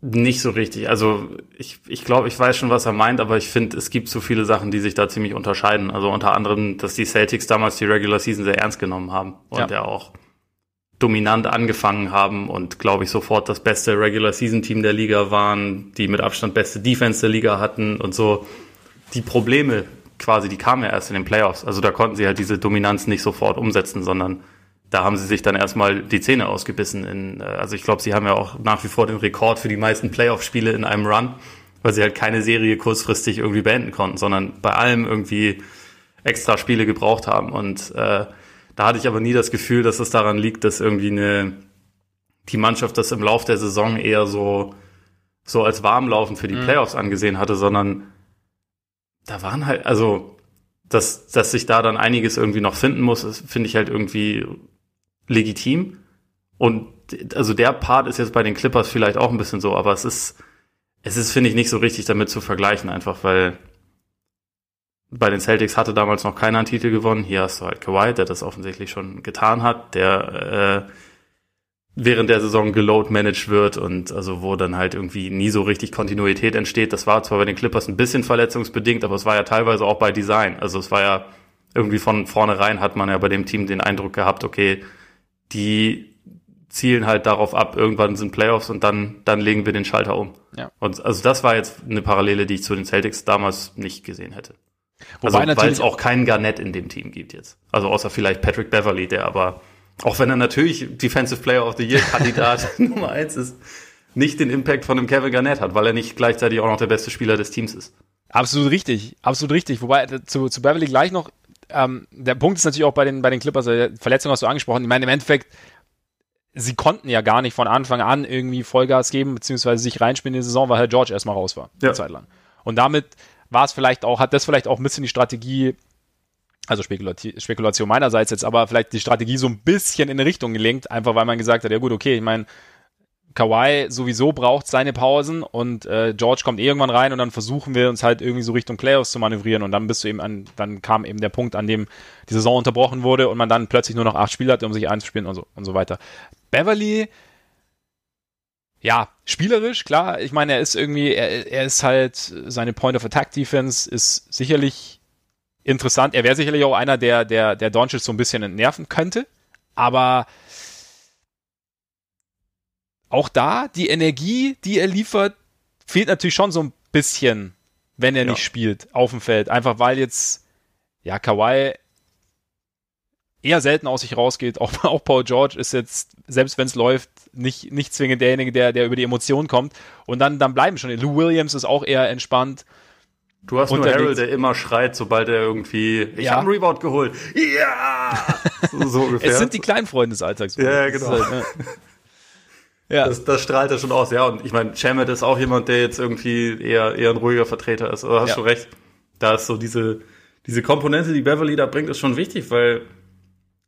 Nicht so richtig. Also ich, ich glaube, ich weiß schon, was er meint, aber ich finde, es gibt so viele Sachen, die sich da ziemlich unterscheiden. Also unter anderem, dass die Celtics damals die Regular Season sehr ernst genommen haben und ja, ja auch dominant angefangen haben und glaube ich sofort das beste Regular Season Team der Liga waren, die mit Abstand beste Defense der Liga hatten und so. Die Probleme quasi, die kamen ja erst in den Playoffs. Also da konnten sie halt diese Dominanz nicht sofort umsetzen, sondern da haben sie sich dann erstmal die Zähne ausgebissen. In, äh, also ich glaube, sie haben ja auch nach wie vor den Rekord für die meisten Playoff-Spiele in einem Run, weil sie halt keine Serie kurzfristig irgendwie beenden konnten, sondern bei allem irgendwie extra Spiele gebraucht haben. Und äh, da hatte ich aber nie das Gefühl, dass es daran liegt, dass irgendwie eine die Mannschaft das im Lauf der Saison eher so so als Warmlaufen für die mhm. Playoffs angesehen hatte, sondern da waren halt, also dass, dass sich da dann einiges irgendwie noch finden muss, finde ich halt irgendwie legitim. Und also der Part ist jetzt bei den Clippers vielleicht auch ein bisschen so, aber es ist, es ist, finde ich, nicht so richtig damit zu vergleichen, einfach weil bei den Celtics hatte damals noch keiner einen Titel gewonnen. Hier hast du halt Kawhi, der das offensichtlich schon getan hat, der äh, während der Saison geload managed wird und also wo dann halt irgendwie nie so richtig Kontinuität entsteht. Das war zwar bei den Clippers ein bisschen verletzungsbedingt, aber es war ja teilweise auch bei Design. Also es war ja irgendwie von vornherein hat man ja bei dem Team den Eindruck gehabt, okay, die zielen halt darauf ab, irgendwann sind Playoffs und dann, dann legen wir den Schalter um. Ja. Und also das war jetzt eine Parallele, die ich zu den Celtics damals nicht gesehen hätte. Wobei also, weil es auch keinen Garnett in dem Team gibt jetzt. Also außer vielleicht Patrick Beverly, der aber, auch wenn er natürlich Defensive Player of the Year Kandidat Nummer eins ist, nicht den Impact von einem Kevin Garnett hat, weil er nicht gleichzeitig auch noch der beste Spieler des Teams ist. Absolut richtig, absolut richtig. Wobei äh, zu, zu Beverly gleich noch, ähm, der Punkt ist natürlich auch bei den, bei den Clippers, äh, Verletzungen hast du angesprochen. Ich meine, im Endeffekt, sie konnten ja gar nicht von Anfang an irgendwie Vollgas geben, beziehungsweise sich reinspielen in die Saison, weil Herr George erstmal raus war, ja. eine Zeit lang. Und damit war es vielleicht auch, hat das vielleicht auch ein bisschen die Strategie, also Spekulation meinerseits jetzt, aber vielleicht die Strategie so ein bisschen in eine Richtung gelenkt, einfach weil man gesagt hat, ja gut, okay, ich meine, Kawhi sowieso braucht seine Pausen und äh, George kommt eh irgendwann rein und dann versuchen wir uns halt irgendwie so Richtung Playoffs zu manövrieren und dann bist du eben an, dann kam eben der Punkt, an dem die Saison unterbrochen wurde und man dann plötzlich nur noch acht Spiele hatte, um sich einzuspielen und so und so weiter. Beverly, ja, spielerisch, klar, ich meine, er ist irgendwie, er, er ist halt, seine Point of Attack Defense ist sicherlich interessant. Er wäre sicherlich auch einer, der, der, der Doncic so ein bisschen entnerven könnte. Aber auch da, die Energie, die er liefert, fehlt natürlich schon so ein bisschen, wenn er ja. nicht spielt auf dem Feld. Einfach weil jetzt, ja, Kawhi eher selten aus sich rausgeht. Auch, auch Paul George ist jetzt, selbst wenn es läuft, nicht, nicht zwingend derjenige, der, der über die Emotionen kommt. Und dann, dann bleiben schon. Lou Williams ist auch eher entspannt. Du hast nur Harold, der immer schreit, sobald er irgendwie, ich ja. habe einen Rebound geholt. Ja! so, so ungefähr. Es sind die kleinen Freunde des Alltags. Ja, genau. Halt, ja. ja. Das, das, strahlt er schon aus. Ja, und ich meine, Chamet ist auch jemand, der jetzt irgendwie eher, eher ein ruhiger Vertreter ist. Aber hast ja. schon recht. Da ist so diese, diese Komponente, die Beverly da bringt, ist schon wichtig, weil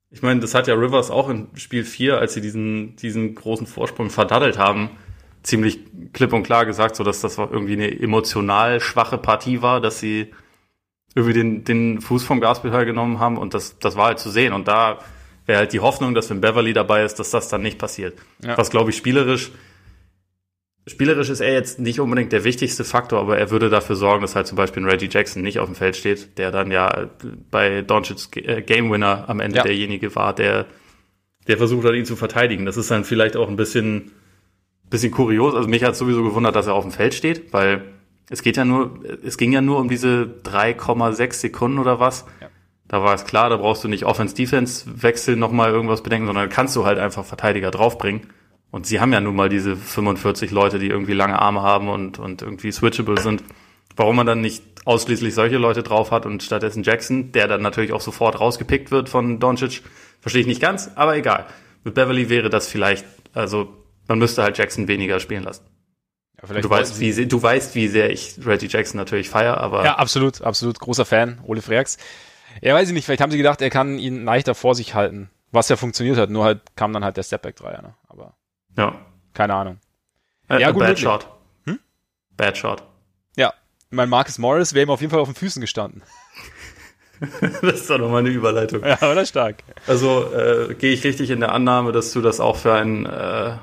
ich meine, das hat ja Rivers auch in Spiel 4, als sie diesen, diesen großen Vorsprung verdaddelt haben, ziemlich klipp und klar gesagt, so dass das irgendwie eine emotional schwache Partie war, dass sie irgendwie den, den Fuß vom Gaspedal genommen haben und das, das war halt zu sehen. Und da wäre halt die Hoffnung, dass wenn Beverly dabei ist, dass das dann nicht passiert. Ja. Was glaube ich spielerisch Spielerisch ist er jetzt nicht unbedingt der wichtigste Faktor, aber er würde dafür sorgen, dass halt zum Beispiel ein Reggie Jackson nicht auf dem Feld steht, der dann ja bei Doncic's äh, Game Winner am Ende ja. derjenige war, der, der versucht hat, ihn zu verteidigen. Das ist dann vielleicht auch ein bisschen, bisschen kurios. Also mich hat sowieso gewundert, dass er auf dem Feld steht, weil es geht ja nur, es ging ja nur um diese 3,6 Sekunden oder was. Ja. Da war es klar, da brauchst du nicht Offense-Defense-Wechsel nochmal irgendwas bedenken, sondern kannst du halt einfach Verteidiger draufbringen. Und sie haben ja nun mal diese 45 Leute, die irgendwie lange Arme haben und, und irgendwie switchable sind. Warum man dann nicht ausschließlich solche Leute drauf hat und stattdessen Jackson, der dann natürlich auch sofort rausgepickt wird von Doncic, verstehe ich nicht ganz, aber egal. Mit Beverly wäre das vielleicht, also man müsste halt Jackson weniger spielen lassen. Ja, du, weißt, wie, du weißt, wie sehr ich Reggie Jackson natürlich feiere, aber. Ja, absolut, absolut. Großer Fan, Ole Freaks. Ja, weiß ich nicht, vielleicht haben sie gedacht, er kann ihn leichter vor sich halten. Was ja funktioniert hat, nur halt kam dann halt der Stepback-Dreier, ne? Aber. Ja. Keine Ahnung. Äh, ja, gut. Bad möglich. Shot. Hm? Bad Shot. Ja. Mein Marcus Morris wäre ihm auf jeden Fall auf den Füßen gestanden. das ist doch nochmal eine Überleitung. Ja, oder stark. Also äh, gehe ich richtig in der Annahme, dass du das auch für ein äh,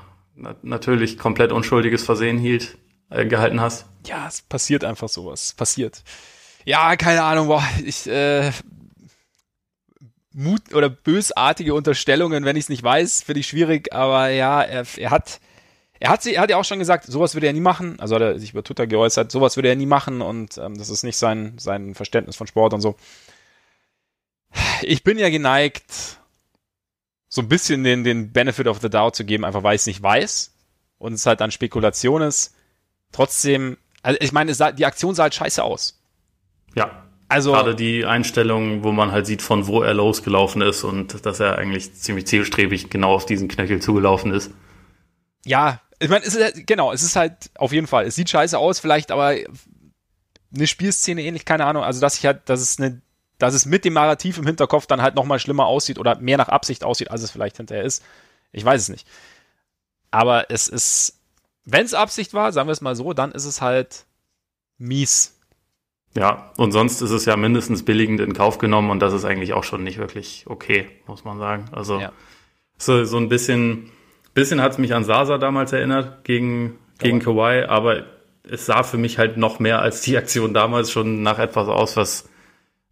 natürlich komplett unschuldiges Versehen hielt, äh, gehalten hast? Ja, es passiert einfach sowas. Passiert. Ja, keine Ahnung, boah, ich äh, Mut oder bösartige Unterstellungen, wenn ich es nicht weiß, finde ich schwierig, aber ja, er, er hat er hat, sie, er hat ja auch schon gesagt, sowas würde er nie machen. Also hat er sich über Twitter geäußert, sowas würde er nie machen und ähm, das ist nicht sein, sein Verständnis von Sport und so. Ich bin ja geneigt, so ein bisschen den, den Benefit of the Doubt zu geben, einfach weil ich es nicht weiß und es halt dann Spekulation ist. Trotzdem, also ich meine, sah, die Aktion sah halt scheiße aus. Ja. Also gerade die Einstellung, wo man halt sieht, von wo er losgelaufen ist und dass er eigentlich ziemlich zielstrebig genau auf diesen Knöchel zugelaufen ist. Ja, ich meine, es ist genau, es ist halt auf jeden Fall, es sieht scheiße aus, vielleicht, aber eine Spielszene ähnlich, keine Ahnung, also dass ich halt, dass es eine, dass es mit dem Narrativ im Hinterkopf dann halt nochmal schlimmer aussieht oder mehr nach Absicht aussieht, als es vielleicht hinterher ist. Ich weiß es nicht. Aber es ist, wenn es Absicht war, sagen wir es mal so, dann ist es halt mies. Ja, und sonst ist es ja mindestens billigend in Kauf genommen und das ist eigentlich auch schon nicht wirklich okay, muss man sagen. Also ja. so, so ein bisschen, bisschen hat es mich an Sasa damals erinnert gegen, gegen Kawhi, aber es sah für mich halt noch mehr als die Aktion damals schon nach etwas aus, was,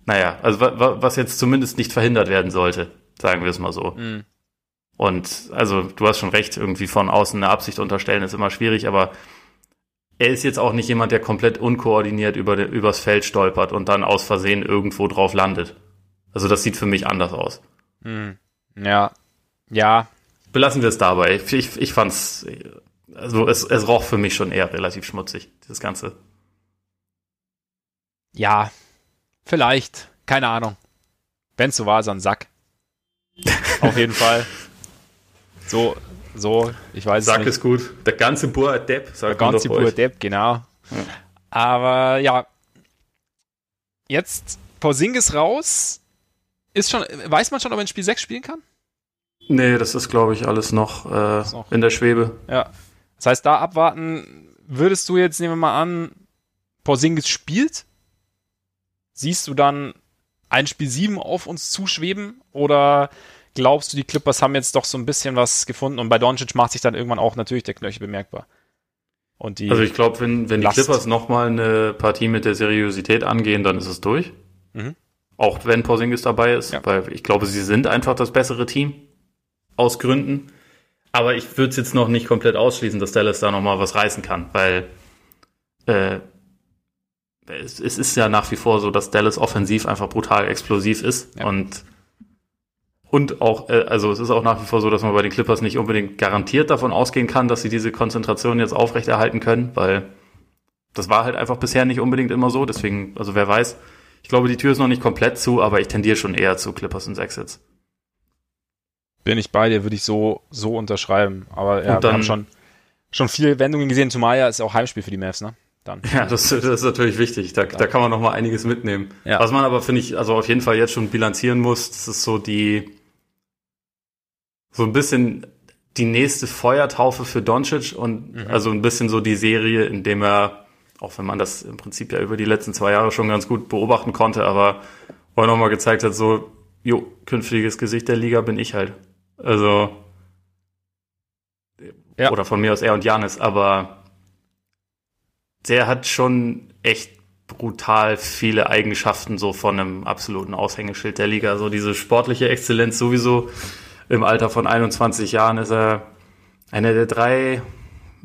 naja, also was jetzt zumindest nicht verhindert werden sollte, sagen wir es mal so. Mhm. Und also du hast schon recht, irgendwie von außen eine Absicht unterstellen ist immer schwierig, aber er ist jetzt auch nicht jemand, der komplett unkoordiniert über übers Feld stolpert und dann aus Versehen irgendwo drauf landet. Also das sieht für mich anders aus. Hm. Ja. Ja. Belassen wir es dabei. Ich, ich fand's, also es, es roch für mich schon eher relativ schmutzig, dieses Ganze. Ja. Vielleicht. Keine Ahnung. Wenn's so war, so ein Sack. Auf jeden Fall. So, so, ich weiß Sag es gut. Der ganze Bur Depp, sagt Der ganze Bur Depp, genau. Ja. Aber ja, jetzt Porzingis raus. Ist schon, weiß man schon, ob er in Spiel 6 spielen kann? Nee, das ist, glaube ich, alles noch, äh, noch in der Schwebe. Ja. Das heißt, da abwarten, würdest du jetzt, nehmen wir mal an, Porzingis spielt? Siehst du dann ein Spiel 7 auf uns zuschweben? Oder glaubst du, die Clippers haben jetzt doch so ein bisschen was gefunden und bei Doncic macht sich dann irgendwann auch natürlich der Knöchel bemerkbar. Und die also ich glaube, wenn, wenn die Clippers nochmal eine Partie mit der Seriosität angehen, dann ist es durch. Mhm. Auch wenn Porzingis dabei ist, ja. weil ich glaube, sie sind einfach das bessere Team. Aus Gründen. Aber ich würde es jetzt noch nicht komplett ausschließen, dass Dallas da nochmal was reißen kann, weil äh, es, es, ist ja nach wie vor so, dass Dallas offensiv einfach brutal explosiv ist. Ja. Und und auch, äh, also es ist auch nach wie vor so, dass man bei den Clippers nicht unbedingt garantiert davon ausgehen kann, dass sie diese Konzentration jetzt aufrechterhalten können, weil das war halt einfach bisher nicht unbedingt immer so. Deswegen, also wer weiß, ich glaube, die Tür ist noch nicht komplett zu, aber ich tendiere schon eher zu Clippers und Exits. Bin ich bei dir, würde ich so, so unterschreiben. Aber ja, dann, wir haben schon, schon viele Wendungen gesehen. Zumal ja ist auch Heimspiel für die Mavs, ne? Dann. Ja, das, das ist natürlich wichtig. Da, da kann man noch mal einiges mitnehmen. Ja. Was man aber, finde ich, also auf jeden Fall jetzt schon bilanzieren muss, das ist so die, so ein bisschen die nächste Feuertaufe für Doncic und mhm. also ein bisschen so die Serie, in dem er, auch wenn man das im Prinzip ja über die letzten zwei Jahre schon ganz gut beobachten konnte, aber wo er nochmal gezeigt hat, so, jo, künftiges Gesicht der Liga bin ich halt. Also, ja. oder von mir aus er und Janis, aber der hat schon echt brutal viele Eigenschaften so von einem absoluten Aushängeschild der Liga. So diese sportliche Exzellenz sowieso, im Alter von 21 Jahren ist er einer der drei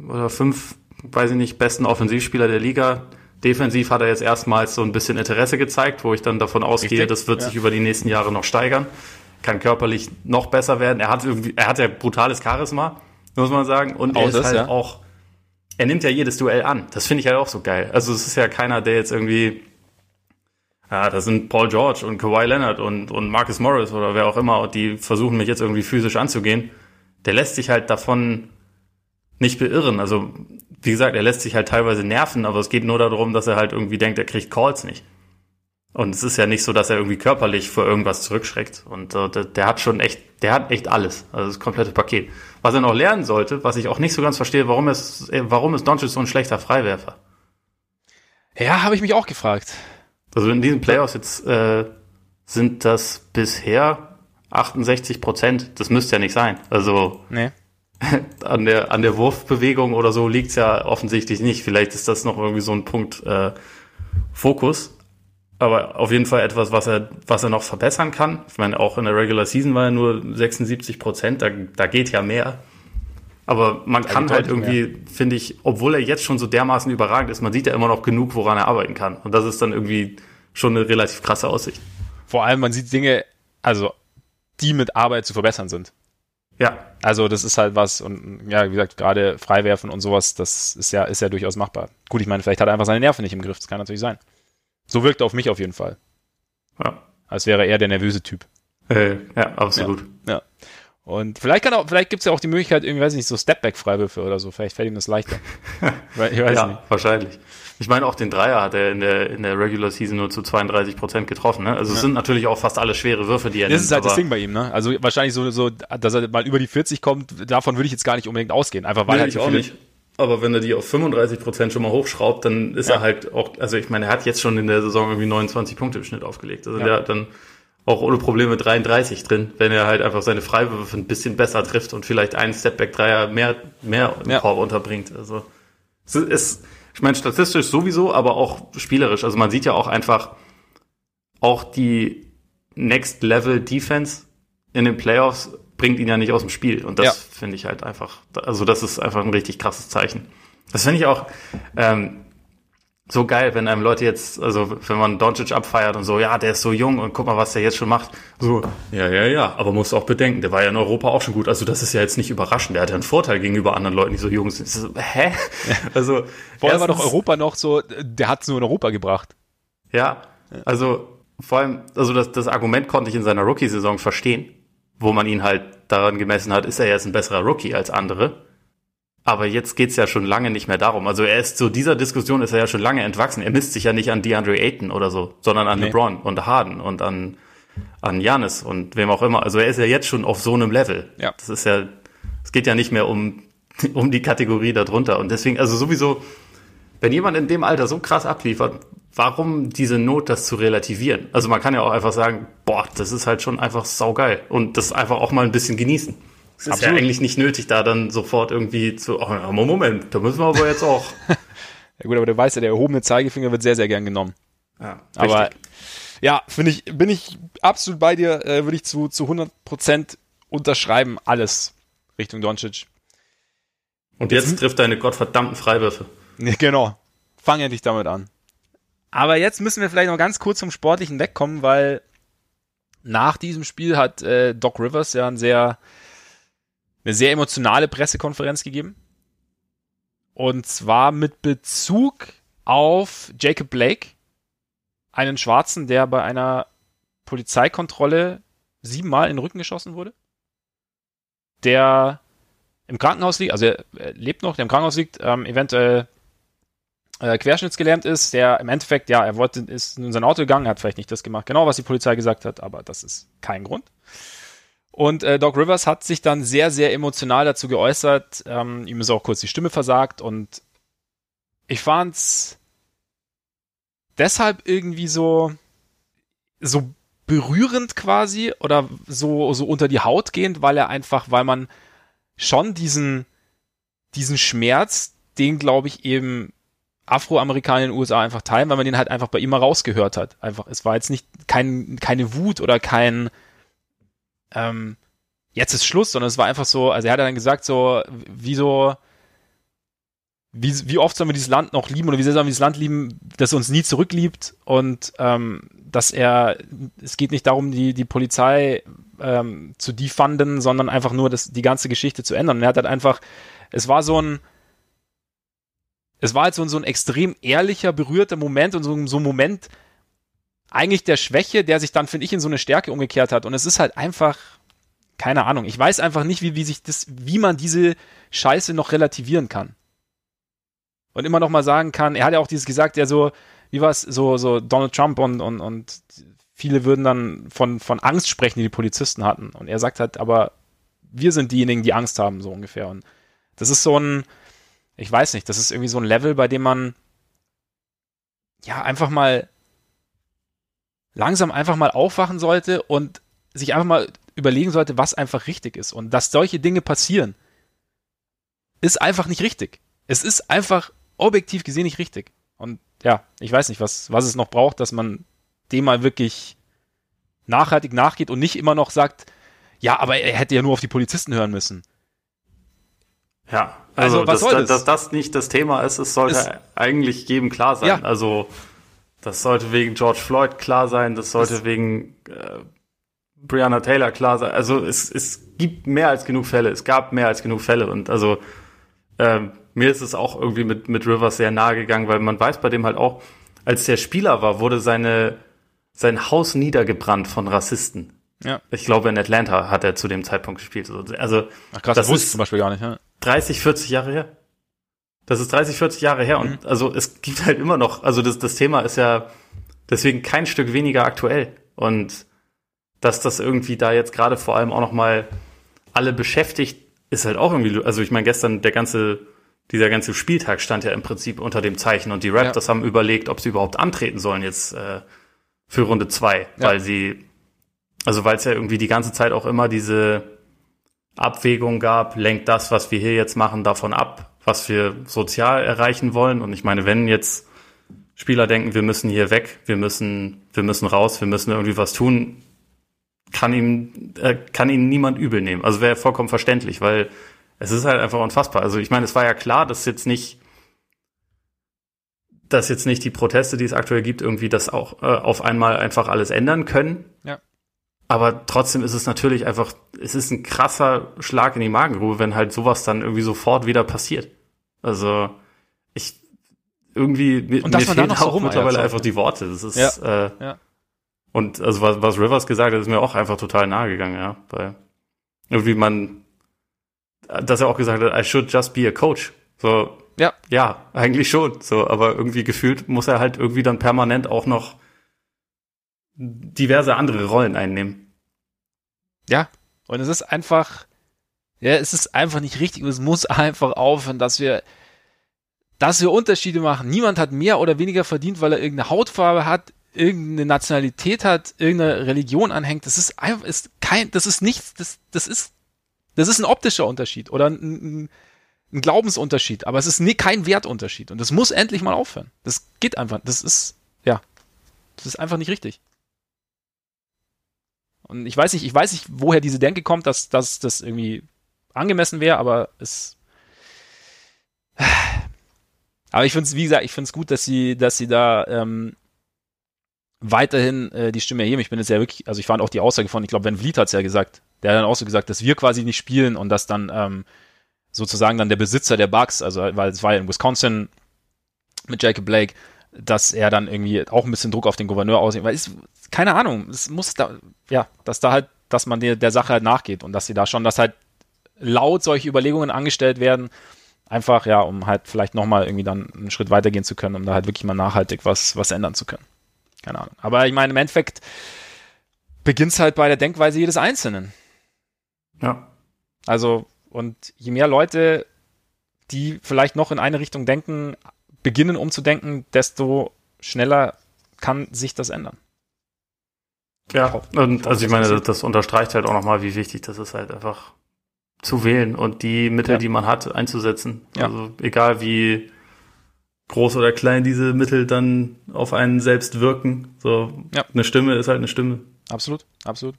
oder fünf, weiß ich nicht, besten Offensivspieler der Liga. Defensiv hat er jetzt erstmals so ein bisschen Interesse gezeigt, wo ich dann davon ausgehe, Richtig? das wird ja. sich über die nächsten Jahre noch steigern. Kann körperlich noch besser werden. Er hat irgendwie, er hat ja brutales Charisma, muss man sagen. Und er ist das, halt ja. auch, er nimmt ja jedes Duell an. Das finde ich halt auch so geil. Also es ist ja keiner, der jetzt irgendwie ja, das sind Paul George und Kawhi Leonard und, und Marcus Morris oder wer auch immer, die versuchen mich jetzt irgendwie physisch anzugehen. Der lässt sich halt davon nicht beirren. Also, wie gesagt, er lässt sich halt teilweise nerven, aber es geht nur darum, dass er halt irgendwie denkt, er kriegt Calls nicht. Und es ist ja nicht so, dass er irgendwie körperlich vor irgendwas zurückschreckt. Und äh, der, der, hat schon echt, der hat echt alles. Also das komplette Paket. Was er noch lernen sollte, was ich auch nicht so ganz verstehe, warum ist, warum ist Doncic so ein schlechter Freiwerfer? Ja, habe ich mich auch gefragt. Also in diesen Playoffs jetzt äh, sind das bisher 68 Prozent. Das müsste ja nicht sein. Also nee. an der an der Wurfbewegung oder so liegt's ja offensichtlich nicht. Vielleicht ist das noch irgendwie so ein Punkt äh, Fokus. Aber auf jeden Fall etwas, was er, was er noch verbessern kann. Ich meine, auch in der Regular Season war er nur 76 Prozent, da, da geht ja mehr. Aber man kann halt irgendwie, finde ich, obwohl er jetzt schon so dermaßen überragend ist, man sieht ja immer noch genug, woran er arbeiten kann. Und das ist dann irgendwie schon eine relativ krasse Aussicht. Vor allem, man sieht Dinge, also die mit Arbeit zu verbessern sind. Ja. Also das ist halt was und ja, wie gesagt, gerade Freiwerfen und sowas, das ist ja, ist ja durchaus machbar. Gut, ich meine, vielleicht hat er einfach seine Nerven nicht im Griff, das kann natürlich sein. So wirkt er auf mich auf jeden Fall. Ja. Als wäre er der nervöse Typ. Äh, ja, absolut. Ja. ja. Und vielleicht kann auch, vielleicht gibt es ja auch die Möglichkeit, irgendwie, weiß ich nicht, so Stepback-Freiwürfe oder so. Vielleicht fällt ihm das leichter. ich weiß ja, nicht. wahrscheinlich. Ich meine, auch den Dreier hat er in der, in der Regular Season nur zu 32 Prozent getroffen. Ne? Also ja. es sind natürlich auch fast alle schwere Würfe, die er Das nimmt, ist halt das Ding bei ihm, ne? Also wahrscheinlich so, so, dass er mal über die 40 kommt, davon würde ich jetzt gar nicht unbedingt ausgehen. Einfach weil nee, halt ich auch nicht. Aber wenn er die auf 35 Prozent schon mal hochschraubt, dann ist ja. er halt auch, also ich meine, er hat jetzt schon in der Saison irgendwie 29 Punkte im Schnitt aufgelegt. Also ja. der hat dann auch ohne Probleme 33 drin, wenn er halt einfach seine Freiwürfe ein bisschen besser trifft und vielleicht einen Stepback-Dreier mehr, mehr im ja. Korb unterbringt. Also es ist, ich meine, statistisch sowieso, aber auch spielerisch. Also man sieht ja auch einfach auch die Next Level Defense in den Playoffs bringt ihn ja nicht aus dem Spiel. Und das ja. finde ich halt einfach, also das ist einfach ein richtig krasses Zeichen. Das finde ich auch, ähm, so geil, wenn einem Leute jetzt, also wenn man Doncic abfeiert und so, ja, der ist so jung und guck mal, was der jetzt schon macht. So, ja, ja, ja, aber muss auch bedenken, der war ja in Europa auch schon gut. Also das ist ja jetzt nicht überraschend. Der hat ja einen Vorteil gegenüber anderen Leuten, die so jung sind. So, hä? Also vorher war doch Europa noch so, der hat es nur in Europa gebracht. Ja, also vor allem, also das, das Argument konnte ich in seiner Rookie-Saison verstehen, wo man ihn halt daran gemessen hat, ist er jetzt ein besserer Rookie als andere. Aber jetzt geht's ja schon lange nicht mehr darum. Also er ist zu dieser Diskussion ist er ja schon lange entwachsen. Er misst sich ja nicht an DeAndre Ayton oder so, sondern an nee. LeBron und Harden und an an Janis und wem auch immer. Also er ist ja jetzt schon auf so einem Level. Ja. Das ist ja, es geht ja nicht mehr um um die Kategorie darunter. Und deswegen, also sowieso, wenn jemand in dem Alter so krass abliefert, warum diese Not, das zu relativieren? Also man kann ja auch einfach sagen, boah, das ist halt schon einfach saugeil und das einfach auch mal ein bisschen genießen. Es ist Absolut. ja eigentlich nicht nötig, da dann sofort irgendwie zu, oh, Moment, da müssen wir aber jetzt auch. ja gut, aber du weißt ja, der erhobene Zeigefinger wird sehr, sehr gern genommen. Ja, aber Ja, finde ich, bin ich absolut bei dir, äh, würde ich zu, zu 100% unterschreiben, alles Richtung Doncic. Und jetzt, jetzt trifft deine gottverdammten Freiwürfe. Genau. Fang endlich damit an. Aber jetzt müssen wir vielleicht noch ganz kurz zum Sportlichen wegkommen, weil nach diesem Spiel hat äh, Doc Rivers ja ein sehr, eine sehr emotionale Pressekonferenz gegeben. Und zwar mit Bezug auf Jacob Blake, einen Schwarzen, der bei einer Polizeikontrolle siebenmal in den Rücken geschossen wurde. Der im Krankenhaus liegt, also er, lebt noch, der im Krankenhaus liegt, ähm, eventuell äh, querschnittsgelähmt ist, der im Endeffekt, ja, er wollte, ist in sein Auto gegangen, hat vielleicht nicht das gemacht, genau was die Polizei gesagt hat, aber das ist kein Grund. Und äh, Doc Rivers hat sich dann sehr, sehr emotional dazu geäußert. Ähm, ihm ist auch kurz die Stimme versagt und ich fand's deshalb irgendwie so, so berührend quasi oder so, so unter die Haut gehend, weil er einfach, weil man schon diesen, diesen Schmerz, den glaube ich eben Afroamerikaner in den USA einfach teilen, weil man den halt einfach bei ihm mal rausgehört hat. Einfach, es war jetzt nicht kein, keine Wut oder kein ähm, jetzt ist Schluss, sondern es war einfach so, also er hat dann gesagt, so, wie so, wie, wie oft sollen wir dieses Land noch lieben oder wie sehr sollen wir dieses Land lieben, das uns nie zurückliebt und ähm, dass er, es geht nicht darum, die, die Polizei ähm, zu defunden, sondern einfach nur das, die ganze Geschichte zu ändern. Und er hat halt einfach, es war so ein, es war halt so, so ein extrem ehrlicher, berührter Moment und so, so ein Moment, eigentlich der Schwäche, der sich dann, finde ich, in so eine Stärke umgekehrt hat. Und es ist halt einfach, keine Ahnung, ich weiß einfach nicht, wie, wie sich das, wie man diese Scheiße noch relativieren kann. Und immer noch mal sagen kann, er hat ja auch dieses gesagt, der so, wie war es, so, so Donald Trump und, und, und viele würden dann von, von Angst sprechen, die die Polizisten hatten. Und er sagt halt, aber wir sind diejenigen, die Angst haben, so ungefähr. Und das ist so ein, ich weiß nicht, das ist irgendwie so ein Level, bei dem man ja einfach mal langsam einfach mal aufwachen sollte und sich einfach mal überlegen sollte, was einfach richtig ist. Und dass solche Dinge passieren, ist einfach nicht richtig. Es ist einfach objektiv gesehen nicht richtig. Und ja, ich weiß nicht, was, was es noch braucht, dass man dem mal wirklich nachhaltig nachgeht und nicht immer noch sagt, ja, aber er hätte ja nur auf die Polizisten hören müssen. Ja, also, also was dass, soll das? dass das nicht das Thema ist, es sollte es, eigentlich jedem klar sein. Ja. Also das sollte wegen George Floyd klar sein, das sollte das wegen äh, Breonna Taylor klar sein. Also es, es gibt mehr als genug Fälle, es gab mehr als genug Fälle und also ähm, mir ist es auch irgendwie mit, mit Rivers sehr nahe gegangen, weil man weiß bei dem halt auch, als der Spieler war, wurde seine, sein Haus niedergebrannt von Rassisten. Ja. Ich glaube, in Atlanta hat er zu dem Zeitpunkt gespielt. Also, Ach krass, das, das ist zum Beispiel gar nicht, ja. 30, 40 Jahre her. Das ist 30, 40 Jahre her und mhm. also es gibt halt immer noch, also das, das Thema ist ja deswegen kein Stück weniger aktuell und dass das irgendwie da jetzt gerade vor allem auch noch mal alle beschäftigt, ist halt auch irgendwie, also ich meine gestern der ganze, dieser ganze Spieltag stand ja im Prinzip unter dem Zeichen und die Raptors ja. haben überlegt, ob sie überhaupt antreten sollen jetzt äh, für Runde zwei, ja. weil sie, also weil es ja irgendwie die ganze Zeit auch immer diese Abwägung gab, lenkt das, was wir hier jetzt machen, davon ab, was wir sozial erreichen wollen. Und ich meine, wenn jetzt Spieler denken, wir müssen hier weg, wir müssen, wir müssen raus, wir müssen irgendwie was tun, kann ihm, äh, kann ihn niemand übel nehmen. Also wäre vollkommen verständlich, weil es ist halt einfach unfassbar. Also ich meine, es war ja klar, dass jetzt nicht, dass jetzt nicht die Proteste, die es aktuell gibt, irgendwie das auch äh, auf einmal einfach alles ändern können. Ja. Aber trotzdem ist es natürlich einfach, es ist ein krasser Schlag in die Magengrube, wenn halt sowas dann irgendwie sofort wieder passiert. Also ich irgendwie mir, und mir fehlen auch so mittlerweile einfach die Worte. Das ist ja. Äh, ja. und also was, was Rivers gesagt hat, ist mir auch einfach total nahe gegangen, ja. Weil irgendwie man, dass er auch gesagt hat, I should just be a coach. So, ja, ja, eigentlich schon. So, aber irgendwie gefühlt muss er halt irgendwie dann permanent auch noch diverse andere Rollen einnehmen. Ja, und es ist einfach, ja, es ist einfach nicht richtig und es muss einfach aufhören, dass wir, dass wir Unterschiede machen. Niemand hat mehr oder weniger verdient, weil er irgendeine Hautfarbe hat, irgendeine Nationalität hat, irgendeine Religion anhängt. Das ist einfach, ist kein, das ist nichts, das, das ist, das ist ein optischer Unterschied oder ein, ein Glaubensunterschied, aber es ist nie, kein Wertunterschied und das muss endlich mal aufhören. Das geht einfach, das ist, ja, das ist einfach nicht richtig. Und ich weiß nicht, ich weiß nicht, woher diese Denke kommt, dass, dass das irgendwie angemessen wäre, aber es. Aber ich finde es, wie gesagt, ich finde es gut, dass sie, dass sie da ähm, weiterhin äh, die Stimme erheben. Ich bin jetzt ja wirklich, also ich fand auch die Aussage von, ich glaube, Ben Vliet hat es ja gesagt, der hat dann auch so gesagt, dass wir quasi nicht spielen und dass dann ähm, sozusagen dann der Besitzer der Bugs, also weil es war ja in Wisconsin mit Jacob Blake, dass er dann irgendwie auch ein bisschen Druck auf den Gouverneur aussieht, weil es, keine Ahnung, es muss da, ja, dass da halt, dass man der, der Sache halt nachgeht und dass sie da schon, dass halt laut solche Überlegungen angestellt werden, einfach, ja, um halt vielleicht nochmal irgendwie dann einen Schritt weitergehen zu können, um da halt wirklich mal nachhaltig was, was ändern zu können. Keine Ahnung. Aber ich meine, im Endeffekt beginnt es halt bei der Denkweise jedes Einzelnen. Ja. Also, und je mehr Leute, die vielleicht noch in eine Richtung denken, beginnen umzudenken, desto schneller kann sich das ändern. Ja, und also ich meine, das, das unterstreicht halt auch nochmal, wie wichtig das ist, halt einfach zu wählen und die Mittel, ja. die man hat, einzusetzen. Ja. Also egal wie groß oder klein diese Mittel dann auf einen selbst wirken. So ja. eine Stimme ist halt eine Stimme. Absolut, absolut.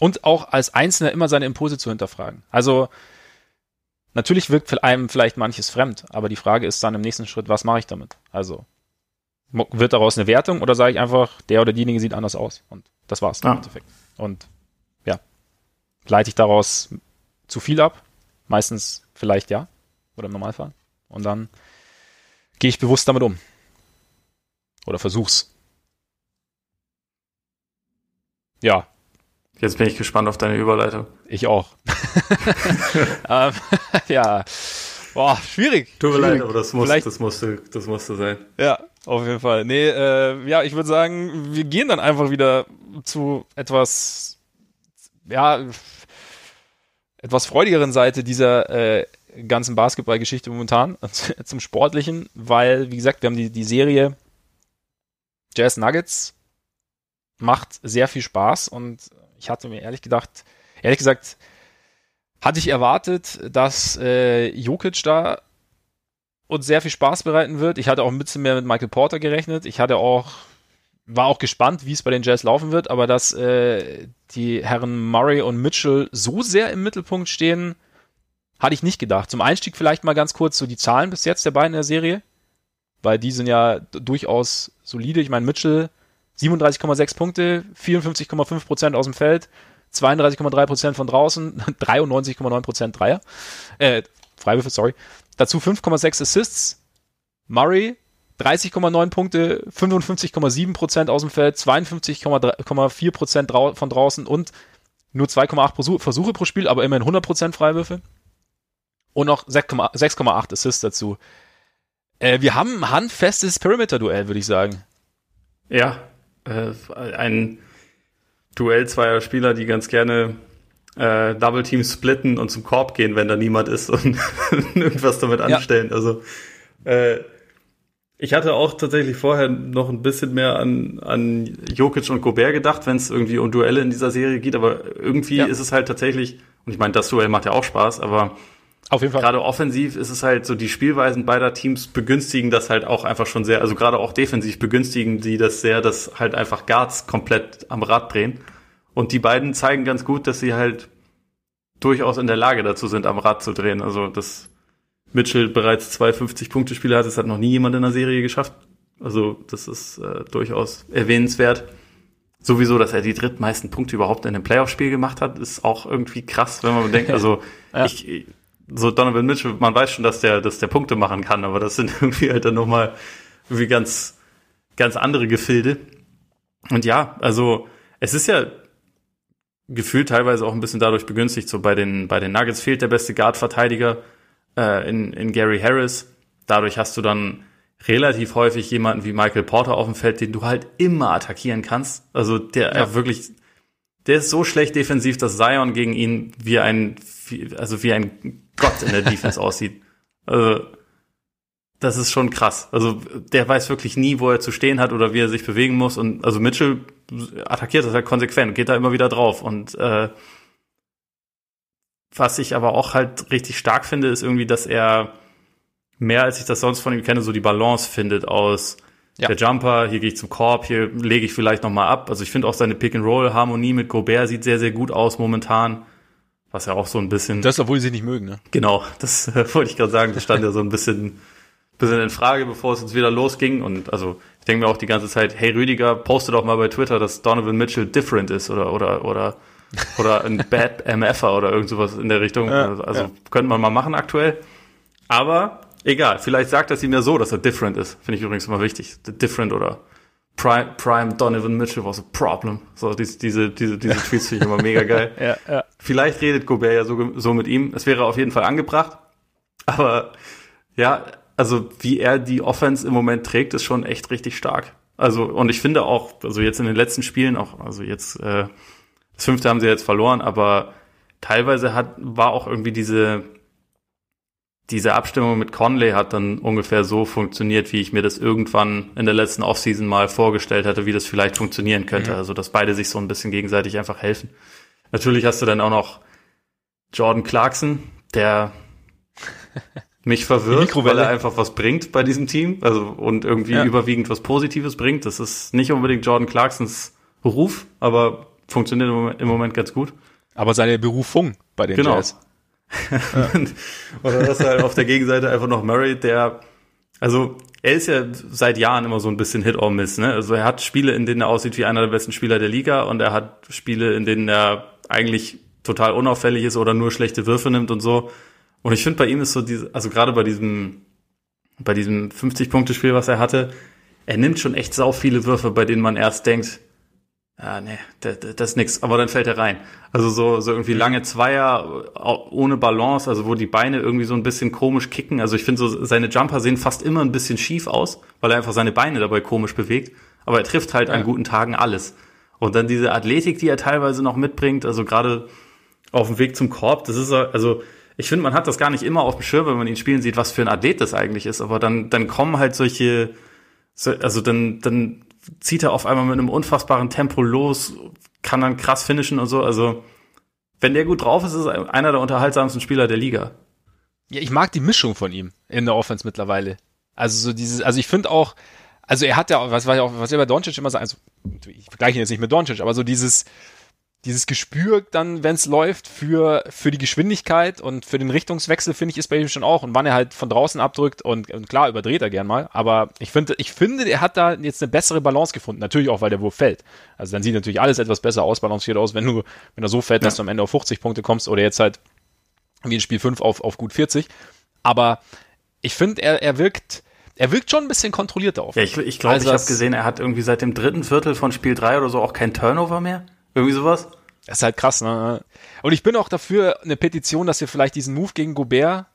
Und auch als Einzelner immer seine Impulse zu hinterfragen. Also natürlich wirkt einem vielleicht manches fremd, aber die Frage ist dann im nächsten Schritt, was mache ich damit? Also wird daraus eine Wertung oder sage ich einfach, der oder diejenige sieht anders aus und das war's ja. im Endeffekt. Und ja, leite ich daraus zu viel ab? Meistens vielleicht ja oder im Normalfall. Und dann gehe ich bewusst damit um. Oder versuch's. Ja, Jetzt bin ich gespannt auf deine Überleitung. Ich auch. ähm, ja. Boah, schwierig. Tut mir leid, aber das, muss, das, musste, das musste sein. Ja, auf jeden Fall. Nee, äh, ja, ich würde sagen, wir gehen dann einfach wieder zu etwas, ja, etwas freudigeren Seite dieser äh, ganzen Basketballgeschichte momentan, zum Sportlichen, weil, wie gesagt, wir haben die, die Serie Jazz Nuggets, macht sehr viel Spaß und ich hatte mir ehrlich gedacht, ehrlich gesagt, hatte ich erwartet, dass äh, Jokic da uns sehr viel Spaß bereiten wird. Ich hatte auch ein bisschen mehr mit Michael Porter gerechnet. Ich hatte auch, war auch gespannt, wie es bei den Jazz laufen wird, aber dass äh, die Herren Murray und Mitchell so sehr im Mittelpunkt stehen, hatte ich nicht gedacht. Zum Einstieg vielleicht mal ganz kurz so die Zahlen bis jetzt der beiden in der Serie, weil die sind ja durchaus solide. Ich meine, Mitchell 37,6 Punkte, 54,5 Prozent aus dem Feld, 32,3 Prozent von draußen, 93,9 Prozent Dreier, äh, Freiwürfe, sorry. Dazu 5,6 Assists. Murray 30,9 Punkte, 55,7 Prozent aus dem Feld, 52,4 Prozent von draußen und nur 2,8 Versuche pro Spiel, aber immerhin 100 Prozent Freiwürfe. Und noch 6,8 Assists dazu. Äh, wir haben ein handfestes Perimeter-Duell, würde ich sagen. Ja, äh, ein Duell zweier Spieler, die ganz gerne äh, Double Team splitten und zum Korb gehen, wenn da niemand ist und irgendwas damit anstellen. Ja. Also äh, ich hatte auch tatsächlich vorher noch ein bisschen mehr an, an Jokic und Gobert gedacht, wenn es irgendwie um Duelle in dieser Serie geht, aber irgendwie ja. ist es halt tatsächlich, und ich meine, das Duell macht ja auch Spaß, aber auf jeden Fall. Gerade offensiv ist es halt so, die Spielweisen beider Teams begünstigen das halt auch einfach schon sehr, also gerade auch defensiv begünstigen die das sehr, dass halt einfach Guards komplett am Rad drehen. Und die beiden zeigen ganz gut, dass sie halt durchaus in der Lage dazu sind, am Rad zu drehen. Also, dass Mitchell bereits zwei 50-Punkte-Spiele hat, das hat noch nie jemand in der Serie geschafft. Also, das ist äh, durchaus erwähnenswert. Sowieso, dass er die drittmeisten Punkte überhaupt in einem Playoff-Spiel gemacht hat, ist auch irgendwie krass, wenn man bedenkt. Also, ja. ich, so Donovan Mitchell, man weiß schon, dass der, dass der Punkte machen kann, aber das sind irgendwie halt dann nochmal irgendwie ganz, ganz andere Gefilde. Und ja, also es ist ja gefühlt teilweise auch ein bisschen dadurch begünstigt. So bei den, bei den Nuggets fehlt der beste Guard-Verteidiger äh, in, in Gary Harris. Dadurch hast du dann relativ häufig jemanden wie Michael Porter auf dem Feld, den du halt immer attackieren kannst. Also der ja. wirklich, der ist so schlecht defensiv, dass Zion gegen ihn wie ein, also wie ein Gott in der Defense aussieht. Also, das ist schon krass. Also, der weiß wirklich nie, wo er zu stehen hat oder wie er sich bewegen muss. Und also Mitchell attackiert das halt konsequent, geht da immer wieder drauf. Und äh, was ich aber auch halt richtig stark finde, ist irgendwie, dass er mehr als ich das sonst von ihm kenne, so die Balance findet aus ja. der Jumper, hier gehe ich zum Korb, hier lege ich vielleicht nochmal ab. Also ich finde auch seine Pick-and-Roll-Harmonie mit Gobert sieht sehr, sehr gut aus momentan. Was ja auch so ein bisschen. Das, obwohl sie nicht mögen, ne? Genau, das äh, wollte ich gerade sagen. Das stand ja so ein bisschen, bisschen in Frage, bevor es jetzt wieder losging. Und also ich denke mir auch die ganze Zeit, hey Rüdiger, poste doch mal bei Twitter, dass Donovan Mitchell different ist oder oder oder oder ein Bad MFer oder irgend sowas in der Richtung. Ja, also also ja. könnte man mal machen aktuell. Aber egal, vielleicht sagt das ihm ja so, dass er different ist. Finde ich übrigens immer wichtig. Different oder Prime, Prime Donovan Mitchell was a problem. So, diese, diese, diese, diese Tweets finde ich immer mega geil. ja, ja. Vielleicht redet Gobert ja so, so mit ihm. Es wäre auf jeden Fall angebracht. Aber ja, also wie er die Offense im Moment trägt, ist schon echt richtig stark. Also, und ich finde auch, also jetzt in den letzten Spielen, auch, also jetzt, äh, das fünfte haben sie jetzt verloren, aber teilweise hat, war auch irgendwie diese, diese Abstimmung mit Conley hat dann ungefähr so funktioniert, wie ich mir das irgendwann in der letzten Offseason mal vorgestellt hatte, wie das vielleicht funktionieren könnte. Mhm. Also, dass beide sich so ein bisschen gegenseitig einfach helfen. Natürlich hast du dann auch noch Jordan Clarkson, der mich verwirrt, weil er einfach was bringt bei diesem Team, also und irgendwie ja. überwiegend was Positives bringt. Das ist nicht unbedingt Jordan Clarksons Beruf, aber funktioniert im Moment ganz gut. Aber seine Berufung bei den genau. Jazz. Ja. Oder das halt auf der Gegenseite einfach noch Murray, der, also er ist ja seit Jahren immer so ein bisschen Hit or Miss, ne? Also er hat Spiele, in denen er aussieht wie einer der besten Spieler der Liga und er hat Spiele, in denen er eigentlich total unauffällig ist oder nur schlechte Würfe nimmt und so. Und ich finde bei ihm ist so diese, also gerade bei diesem, bei diesem 50-Punkte-Spiel, was er hatte, er nimmt schon echt sau viele Würfe, bei denen man erst denkt, ah, nee, das, das ist nix, aber dann fällt er rein. Also so, so irgendwie lange Zweier ohne Balance, also wo die Beine irgendwie so ein bisschen komisch kicken. Also ich finde so, seine Jumper sehen fast immer ein bisschen schief aus, weil er einfach seine Beine dabei komisch bewegt. Aber er trifft halt ja. an guten Tagen alles. Und dann diese Athletik, die er teilweise noch mitbringt, also gerade auf dem Weg zum Korb, das ist also, ich finde, man hat das gar nicht immer auf dem Schirm, wenn man ihn spielen sieht, was für ein Athlet das eigentlich ist. Aber dann, dann kommen halt solche, also dann, dann zieht er auf einmal mit einem unfassbaren Tempo los, kann dann krass finishen und so. Also, wenn der gut drauf ist, ist er einer der unterhaltsamsten Spieler der Liga. Ja, ich mag die Mischung von ihm in der Offense mittlerweile. Also so dieses, also ich finde auch, also er hat ja, was auch, was er bei Doncic immer sagt, also ich vergleiche ihn jetzt nicht mit Doncic, aber so dieses, dieses Gespür dann, wenn es läuft, für, für die Geschwindigkeit und für den Richtungswechsel, finde ich, ist bei ihm schon auch. Und wann er halt von draußen abdrückt und, und klar, überdreht er gern mal. Aber ich finde, ich finde, er hat da jetzt eine bessere Balance gefunden. Natürlich auch, weil der Wurf fällt. Also dann sieht natürlich alles etwas besser ausbalanciert aus, wenn du, wenn er so fällt, ja. dass du am Ende auf 50 Punkte kommst oder jetzt halt wie in Spiel 5 auf, auf gut 40. Aber ich finde, er, er wirkt, er wirkt schon ein bisschen kontrollierter auf. Ja, ich, ich glaube, also ich habe gesehen, er hat irgendwie seit dem dritten Viertel von Spiel 3 oder so auch kein Turnover mehr. Irgendwie sowas? Das ist halt krass, ne? Und ich bin auch dafür eine Petition, dass wir vielleicht diesen Move gegen Gobert,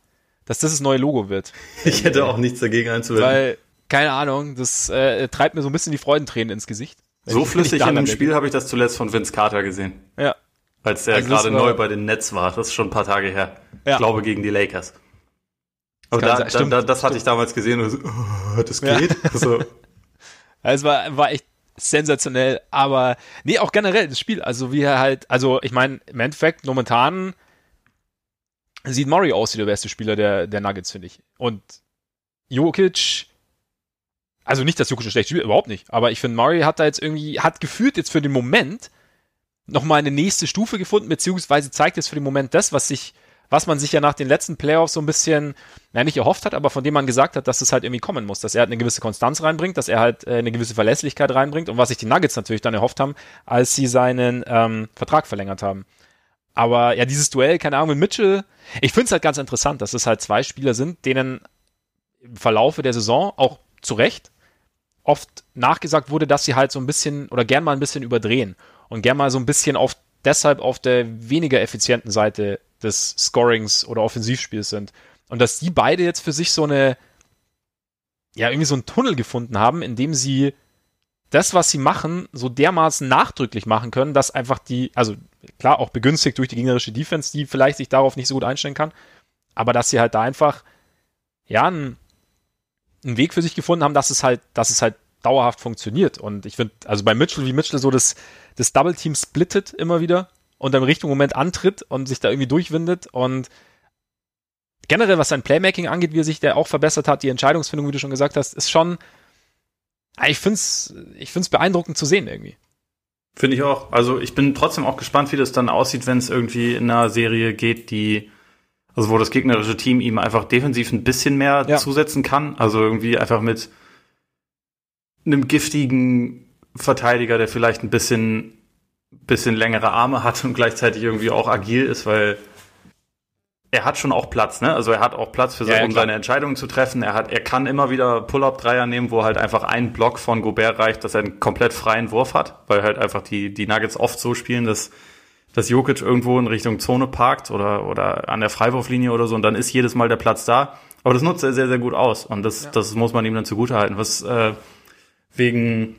dass das das neue Logo wird. Ich hätte auch nichts dagegen einzuwenden. Weil, keine Ahnung, das äh, treibt mir so ein bisschen die Freudentränen ins Gesicht. So flüssig in dem Spiel habe ich das zuletzt von Vince Carter gesehen. Ja. Als der also gerade neu bei den Nets war. Das ist schon ein paar Tage her. Ja. Ich glaube gegen die Lakers. Aber da, da, da, das hatte ich damals gesehen und so, oh, das geht. Ja. So. es war, war echt sensationell, aber nee, auch generell das Spiel, also wie er halt, also ich meine, im Endeffekt momentan sieht Murray aus wie der beste Spieler der, der Nuggets, finde ich. Und Jokic, also nicht, dass Jokic schlecht spielt, überhaupt nicht, aber ich finde, Murray hat da jetzt irgendwie, hat gefühlt jetzt für den Moment nochmal eine nächste Stufe gefunden, beziehungsweise zeigt jetzt für den Moment das, was sich was man sich ja nach den letzten Playoffs so ein bisschen, naja, nicht erhofft hat, aber von dem man gesagt hat, dass es halt irgendwie kommen muss, dass er halt eine gewisse Konstanz reinbringt, dass er halt äh, eine gewisse Verlässlichkeit reinbringt und was sich die Nuggets natürlich dann erhofft haben, als sie seinen ähm, Vertrag verlängert haben. Aber ja, dieses Duell, keine Ahnung, mit Mitchell, ich finde es halt ganz interessant, dass es halt zwei Spieler sind, denen im Verlaufe der Saison auch zu Recht oft nachgesagt wurde, dass sie halt so ein bisschen oder gern mal ein bisschen überdrehen und gern mal so ein bisschen auf deshalb auf der weniger effizienten Seite des Scorings oder Offensivspiels sind. Und dass die beide jetzt für sich so eine, ja, irgendwie so einen Tunnel gefunden haben, in dem sie das, was sie machen, so dermaßen nachdrücklich machen können, dass einfach die, also klar, auch begünstigt durch die gegnerische Defense, die vielleicht sich darauf nicht so gut einstellen kann, aber dass sie halt da einfach, ja, einen, einen Weg für sich gefunden haben, dass es halt, dass es halt dauerhaft funktioniert. Und ich finde, also bei Mitchell, wie Mitchell so das, das Double Team splittet immer wieder, und im richtigen Moment antritt und sich da irgendwie durchwindet und generell, was sein Playmaking angeht, wie er sich der auch verbessert hat, die Entscheidungsfindung, wie du schon gesagt hast, ist schon, ich finde es ich find's beeindruckend zu sehen irgendwie. Finde ich auch. Also ich bin trotzdem auch gespannt, wie das dann aussieht, wenn es irgendwie in einer Serie geht, die, also wo das gegnerische Team ihm einfach defensiv ein bisschen mehr ja. zusetzen kann. Also irgendwie einfach mit einem giftigen Verteidiger, der vielleicht ein bisschen, bisschen längere Arme hat und gleichzeitig irgendwie auch agil ist, weil er hat schon auch Platz, ne? Also er hat auch Platz für ja, um seine Entscheidungen zu treffen. Er hat, er kann immer wieder Pull-up-Dreier nehmen, wo halt einfach ein Block von Gobert reicht, dass er einen komplett freien Wurf hat, weil halt einfach die, die Nuggets oft so spielen, dass, dass Jokic irgendwo in Richtung Zone parkt oder, oder an der Freiwurflinie oder so und dann ist jedes Mal der Platz da. Aber das nutzt er sehr, sehr gut aus und das, ja. das muss man ihm dann zugutehalten. Was äh, wegen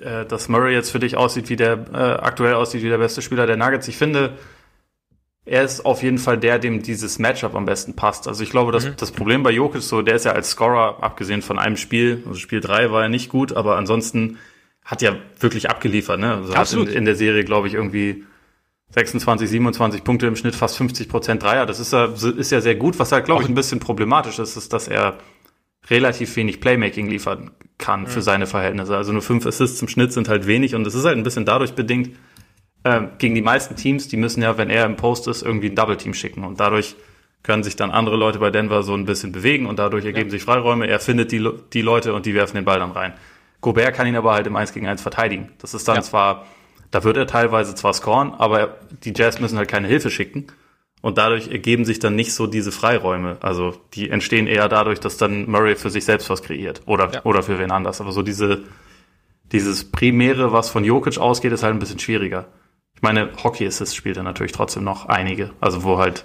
äh, dass Murray jetzt für dich aussieht, wie der äh, aktuell aussieht, wie der beste Spieler der Nuggets. Ich finde, er ist auf jeden Fall der, dem dieses Matchup am besten passt. Also ich glaube, dass mhm. das Problem bei Jokic so, der ist ja als Scorer, abgesehen von einem Spiel, also Spiel drei war ja nicht gut, aber ansonsten hat ja wirklich abgeliefert, ne? Also Absolut. hat in, in der Serie, glaube ich, irgendwie 26, 27 Punkte im Schnitt, fast 50 Prozent Dreier. Das ist ja, ist ja sehr gut. Was halt, glaube ich, ein bisschen problematisch ist, ist, dass er relativ wenig Playmaking liefern kann mhm. für seine Verhältnisse. Also nur fünf Assists im Schnitt sind halt wenig und das ist halt ein bisschen dadurch bedingt, äh, gegen die meisten Teams, die müssen ja, wenn er im Post ist, irgendwie ein Double-Team schicken. Und dadurch können sich dann andere Leute bei Denver so ein bisschen bewegen und dadurch ergeben ja. sich Freiräume. Er findet die, die Leute und die werfen den Ball dann rein. Gobert kann ihn aber halt im 1 gegen 1 verteidigen. Das ist dann ja. zwar, da wird er teilweise zwar scoren, aber die Jazz müssen halt keine Hilfe schicken. Und dadurch ergeben sich dann nicht so diese Freiräume. Also die entstehen eher dadurch, dass dann Murray für sich selbst was kreiert. Oder, ja. oder für wen anders. Aber so diese, dieses Primäre, was von Jokic ausgeht, ist halt ein bisschen schwieriger. Ich meine, Hockey Assist spielt er natürlich trotzdem noch einige. Also wo halt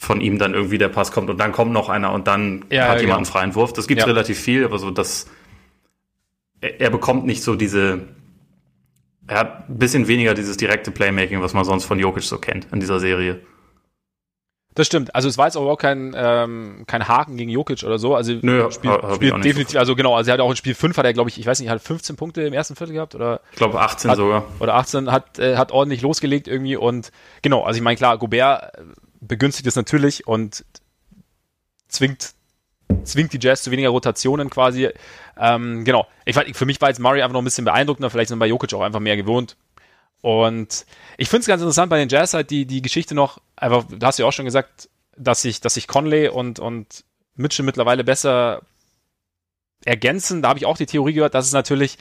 von ihm dann irgendwie der Pass kommt und dann kommt noch einer und dann ja, hat ja, jemand genau. einen freien Wurf. Das gibt relativ viel, aber so das, er, er, bekommt nicht so diese, er hat ein bisschen weniger dieses direkte Playmaking, was man sonst von Jokic so kennt in dieser Serie. Das stimmt. Also es war jetzt auch kein, ähm, kein Haken gegen Jokic oder so. Also Nö, Spiel, hab, hab Spiel definitiv, also genau, also er hat auch in Spiel 5 hat er, glaube ich, ich weiß nicht, hat 15 Punkte im ersten Viertel gehabt oder ich glaube 18 hat, sogar. Oder 18 hat äh, hat ordentlich losgelegt irgendwie und genau, also ich meine klar, Gobert begünstigt es natürlich und zwingt zwingt die Jazz zu weniger Rotationen quasi. Ähm, genau. Ich, für mich war jetzt Murray einfach noch ein bisschen beeindruckender, vielleicht sind bei Jokic auch einfach mehr gewohnt. Und ich finde es ganz interessant bei den Jazz halt die, die Geschichte noch, einfach, du hast ja auch schon gesagt, dass sich, dass sich Conley und, und Mitchell mittlerweile besser ergänzen. Da habe ich auch die Theorie gehört, dass es natürlich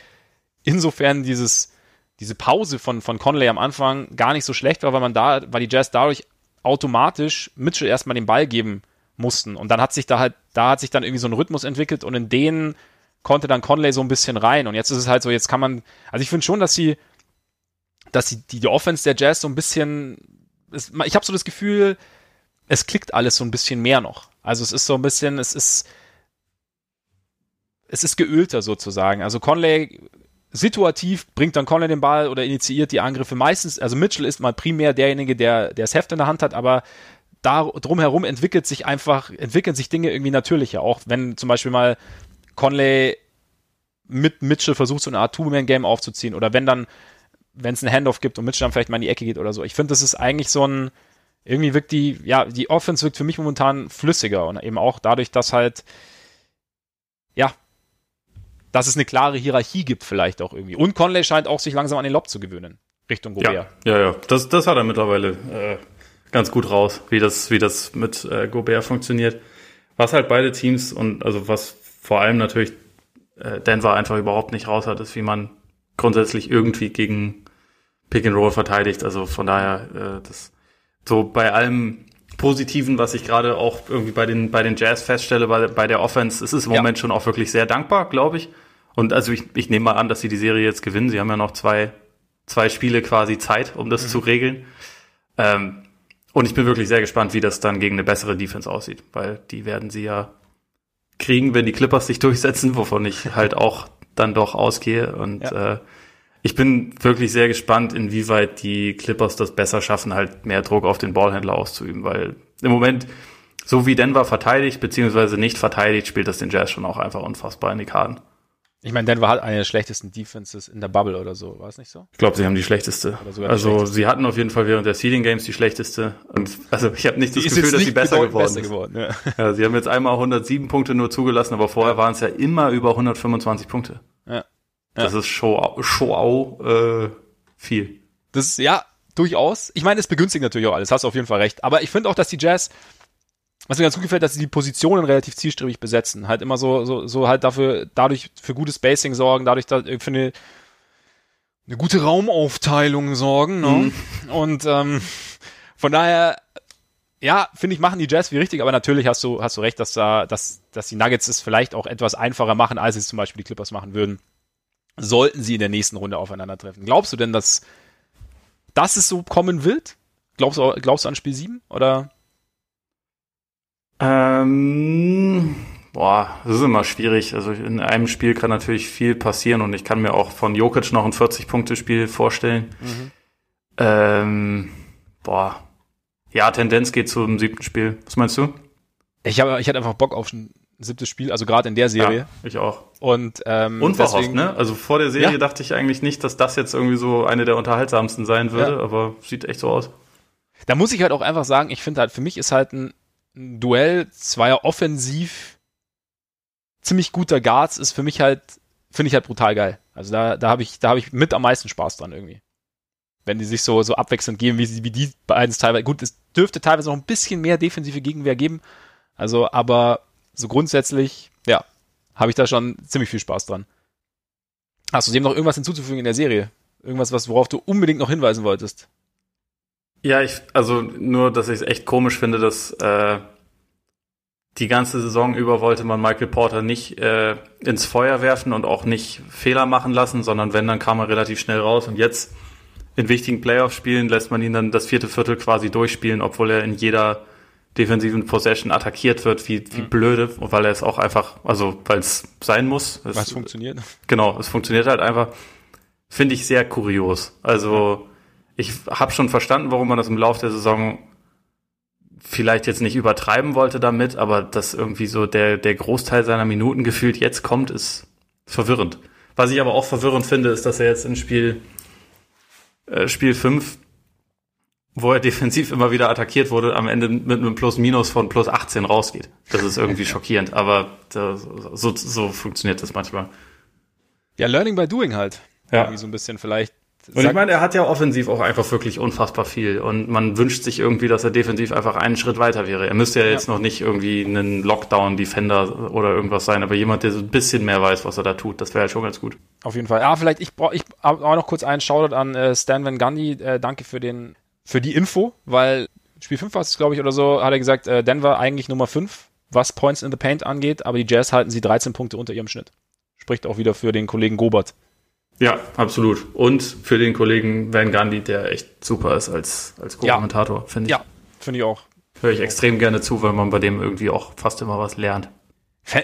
insofern dieses, diese Pause von, von Conley am Anfang gar nicht so schlecht war, weil man da, weil die Jazz dadurch automatisch Mitchell erstmal den Ball geben mussten. Und dann hat sich da halt, da hat sich dann irgendwie so ein Rhythmus entwickelt und in den konnte dann Conley so ein bisschen rein. Und jetzt ist es halt so, jetzt kann man, also ich finde schon, dass sie dass die, die, Offense der Jazz so ein bisschen, es, ich habe so das Gefühl, es klickt alles so ein bisschen mehr noch. Also es ist so ein bisschen, es ist, es ist geölter sozusagen. Also Conley situativ bringt dann Conley den Ball oder initiiert die Angriffe meistens. Also Mitchell ist mal primär derjenige, der, der das Heft in der Hand hat, aber da drumherum entwickelt sich einfach, entwickeln sich Dinge irgendwie natürlicher. Auch wenn zum Beispiel mal Conley mit Mitchell versucht, so eine Art Two-Man-Game aufzuziehen oder wenn dann wenn es einen Handoff gibt und Mitchell dann vielleicht mal in die Ecke geht oder so. Ich finde, das ist eigentlich so ein, irgendwie wirkt die, ja, die Offense wirkt für mich momentan flüssiger und eben auch dadurch, dass halt, ja, dass es eine klare Hierarchie gibt vielleicht auch irgendwie. Und Conley scheint auch sich langsam an den Lob zu gewöhnen, Richtung Gobert. Ja, ja, ja. Das, das hat er mittlerweile äh, ganz gut raus, wie das, wie das mit äh, Gobert funktioniert. Was halt beide Teams und also was vor allem natürlich äh, Denver einfach überhaupt nicht raus hat, ist, wie man grundsätzlich irgendwie gegen Pick and Roll verteidigt. Also von daher, äh, das so bei allem Positiven, was ich gerade auch irgendwie bei den, bei den Jazz feststelle, bei, bei der Offense, es ist im ja. Moment schon auch wirklich sehr dankbar, glaube ich. Und also ich, ich nehme mal an, dass sie die Serie jetzt gewinnen. Sie haben ja noch zwei, zwei Spiele quasi Zeit, um das mhm. zu regeln. Ähm, und ich bin wirklich sehr gespannt, wie das dann gegen eine bessere Defense aussieht, weil die werden sie ja kriegen, wenn die Clippers sich durchsetzen, wovon ich halt auch dann doch ausgehe. Und ja. äh, ich bin wirklich sehr gespannt, inwieweit die Clippers das besser schaffen, halt mehr Druck auf den Ballhändler auszuüben, weil im Moment, so wie Denver verteidigt, beziehungsweise nicht verteidigt, spielt das den Jazz schon auch einfach unfassbar in die Karten. Ich meine, Denver hat eine der schlechtesten Defenses in der Bubble oder so, war es nicht so? Ich glaube, sie haben die schlechteste. Die also schlechteste. sie hatten auf jeden Fall während der Seeding Games die schlechteste. Und also ich habe nicht die das Gefühl, dass sie besser geworden besser ist. Geworden, ja. ja. sie haben jetzt einmal 107 Punkte nur zugelassen, aber vorher waren es ja immer über 125 Punkte. Ja. Das ist schon auch äh, viel. Das ist, ja, durchaus. Ich meine, es begünstigt natürlich auch alles, hast du auf jeden Fall recht. Aber ich finde auch, dass die Jazz was mir ganz gut gefällt, dass sie die Positionen relativ zielstrebig besetzen. Halt immer so, so, so halt dafür, dadurch für gutes Spacing sorgen, dadurch da, für eine, eine gute Raumaufteilung sorgen. Ne? Mhm. Und ähm, von daher, ja, finde ich, machen die Jazz wie richtig, aber natürlich hast du, hast du recht, dass da, dass, dass die Nuggets es vielleicht auch etwas einfacher machen, als es zum Beispiel die Clippers machen würden. Sollten sie in der nächsten Runde aufeinandertreffen. Glaubst du denn, dass, dass es so kommen wird? Glaubst du, glaubst du an Spiel 7? Oder? Ähm, boah, das ist immer schwierig. Also in einem Spiel kann natürlich viel passieren und ich kann mir auch von Jokic noch ein 40-Punkte-Spiel vorstellen. Mhm. Ähm, boah. Ja, Tendenz geht zum siebten Spiel. Was meinst du? Ich habe, ich hatte einfach Bock auf ein siebtes Spiel, also gerade in der Serie. Ja, ich auch. Und ähm, unverhofft, deswegen, ne? Also vor der Serie ja. dachte ich eigentlich nicht, dass das jetzt irgendwie so eine der unterhaltsamsten sein würde, ja. aber sieht echt so aus. Da muss ich halt auch einfach sagen, ich finde halt, für mich ist halt ein ein Duell zweier offensiv ziemlich guter Guards ist für mich halt, finde ich halt brutal geil. Also da, da habe ich, da habe ich mit am meisten Spaß dran irgendwie. Wenn die sich so, so abwechselnd geben, wie, sie, wie die beiden teilweise, gut, es dürfte teilweise noch ein bisschen mehr defensive Gegenwehr geben. Also, aber so grundsätzlich, ja, habe ich da schon ziemlich viel Spaß dran. Hast du dem noch irgendwas hinzuzufügen in der Serie? Irgendwas, was, worauf du unbedingt noch hinweisen wolltest? Ja, ich, also nur, dass ich es echt komisch finde, dass äh, die ganze Saison über wollte man Michael Porter nicht äh, ins Feuer werfen und auch nicht Fehler machen lassen, sondern wenn, dann kam er relativ schnell raus. Und jetzt in wichtigen Playoff-Spielen lässt man ihn dann das vierte Viertel quasi durchspielen, obwohl er in jeder defensiven Possession attackiert wird, wie, wie mhm. blöde, weil er es auch einfach, also weil es sein muss. Weil es funktioniert. Genau, es funktioniert halt einfach. Finde ich sehr kurios. Also ich habe schon verstanden, warum man das im Laufe der Saison vielleicht jetzt nicht übertreiben wollte damit, aber dass irgendwie so der, der Großteil seiner Minuten gefühlt jetzt kommt, ist verwirrend. Was ich aber auch verwirrend finde, ist, dass er jetzt in Spiel, äh, Spiel 5, wo er defensiv immer wieder attackiert wurde, am Ende mit einem Plus-Minus von plus 18 rausgeht. Das ist irgendwie schockierend, aber das, so, so funktioniert das manchmal. Ja, Learning by Doing halt. Ja. Irgendwie so ein bisschen vielleicht und ich meine, er hat ja offensiv auch einfach wirklich unfassbar viel. Und man wünscht sich irgendwie, dass er defensiv einfach einen Schritt weiter wäre. Er müsste ja jetzt ja. noch nicht irgendwie ein Lockdown-Defender oder irgendwas sein, aber jemand, der so ein bisschen mehr weiß, was er da tut, das wäre halt schon ganz gut. Auf jeden Fall. Ja, vielleicht, ich brauche ich auch noch kurz einen Shoutout an äh, Stan Van Gundy. Äh, danke für den, für die Info, weil Spiel 5 war es, glaube ich, oder so, hat er gesagt, äh, Denver eigentlich Nummer 5, was Points in the Paint angeht, aber die Jazz halten sie 13 Punkte unter ihrem Schnitt. Spricht auch wieder für den Kollegen Gobert. Ja, absolut. Und für den Kollegen Van Gandhi, der echt super ist als, als Co-Kommentator, ja. finde ich. Ja, finde ich auch. Höre ich extrem gerne zu, weil man bei dem irgendwie auch fast immer was lernt.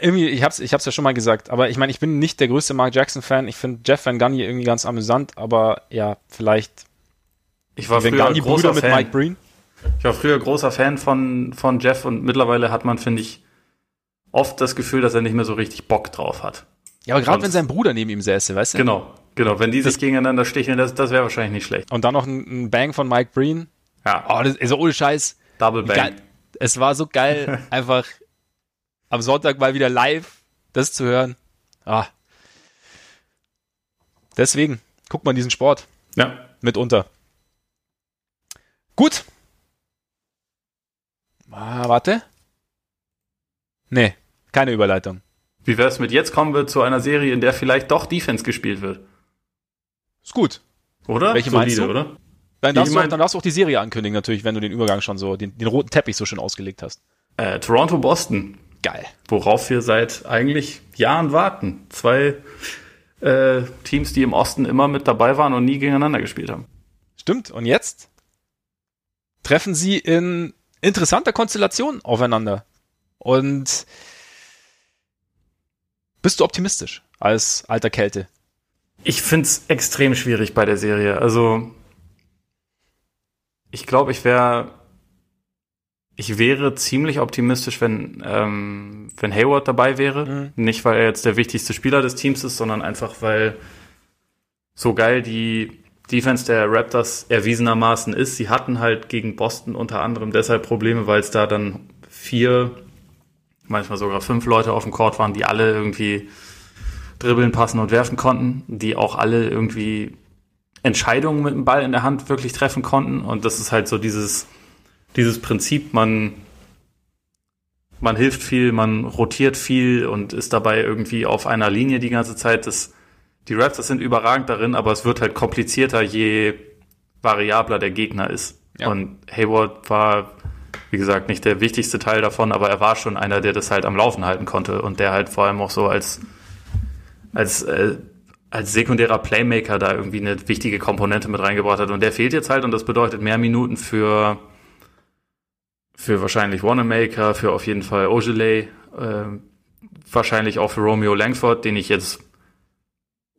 Irgendwie, ich hab's, ich hab's ja schon mal gesagt, aber ich meine, ich bin nicht der größte Mark Jackson-Fan. Ich finde Jeff Van Gundy irgendwie ganz amüsant, aber ja, vielleicht. Ich war früher großer mit Fan. Mike Breen. Ich war früher großer Fan von, von Jeff und mittlerweile hat man, finde ich, oft das Gefühl, dass er nicht mehr so richtig Bock drauf hat. Ja, aber gerade wenn sein Bruder neben ihm säße, weißt du? Genau, Genau, wenn die sich gegeneinander sticheln, das, das wäre wahrscheinlich nicht schlecht. Und dann noch ein, ein, Bang von Mike Breen. Ja. Oh, das ist also ohne Scheiß. Double Bang. Geil. Es war so geil, einfach am Sonntag mal wieder live das zu hören. Ah. Deswegen, guckt man diesen Sport. Ja. Mitunter. Gut. Ah, warte. Nee, keine Überleitung. Wie wär's mit jetzt kommen wir zu einer Serie, in der vielleicht doch Defense gespielt wird? Ist gut. Oder? Welche Solide, meinst du? oder? Dann darfst, ich mein, du, dann darfst du auch die Serie ankündigen, natürlich, wenn du den Übergang schon so, den, den roten Teppich so schön ausgelegt hast. Äh, Toronto, Boston. Geil. Worauf wir seit eigentlich Jahren warten. Zwei äh, Teams, die im Osten immer mit dabei waren und nie gegeneinander gespielt haben. Stimmt. Und jetzt treffen sie in interessanter Konstellation aufeinander. Und bist du optimistisch als alter Kälte? Ich finde es extrem schwierig bei der Serie. Also, ich glaube, ich wäre ich wäre ziemlich optimistisch, wenn, ähm, wenn Hayward dabei wäre. Mhm. Nicht, weil er jetzt der wichtigste Spieler des Teams ist, sondern einfach, weil so geil die Defense der Raptors erwiesenermaßen ist. Sie hatten halt gegen Boston unter anderem deshalb Probleme, weil es da dann vier, manchmal sogar fünf Leute auf dem Court waren, die alle irgendwie dribbeln, passen und werfen konnten, die auch alle irgendwie Entscheidungen mit dem Ball in der Hand wirklich treffen konnten. Und das ist halt so dieses, dieses Prinzip, man, man hilft viel, man rotiert viel und ist dabei irgendwie auf einer Linie die ganze Zeit. Das, die Raptors sind überragend darin, aber es wird halt komplizierter, je variabler der Gegner ist. Ja. Und Hayward war, wie gesagt, nicht der wichtigste Teil davon, aber er war schon einer, der das halt am Laufen halten konnte und der halt vor allem auch so als, als, äh, als sekundärer Playmaker da irgendwie eine wichtige Komponente mit reingebracht hat. Und der fehlt jetzt halt und das bedeutet mehr Minuten für, für wahrscheinlich Wanamaker, für auf jeden Fall Ogilvy, äh, wahrscheinlich auch für Romeo Langford, den ich jetzt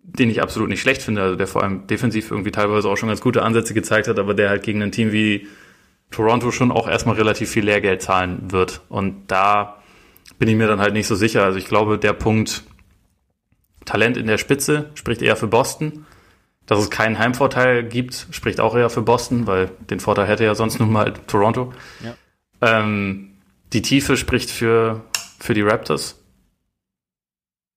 den ich absolut nicht schlecht finde, also der vor allem defensiv irgendwie teilweise auch schon ganz gute Ansätze gezeigt hat, aber der halt gegen ein Team wie Toronto schon auch erstmal relativ viel Lehrgeld zahlen wird. Und da bin ich mir dann halt nicht so sicher. Also ich glaube, der Punkt Talent in der Spitze spricht eher für Boston. Dass es keinen Heimvorteil gibt, spricht auch eher für Boston, weil den Vorteil hätte ja sonst nun mal Toronto. Ja. Ähm, die Tiefe spricht für, für die Raptors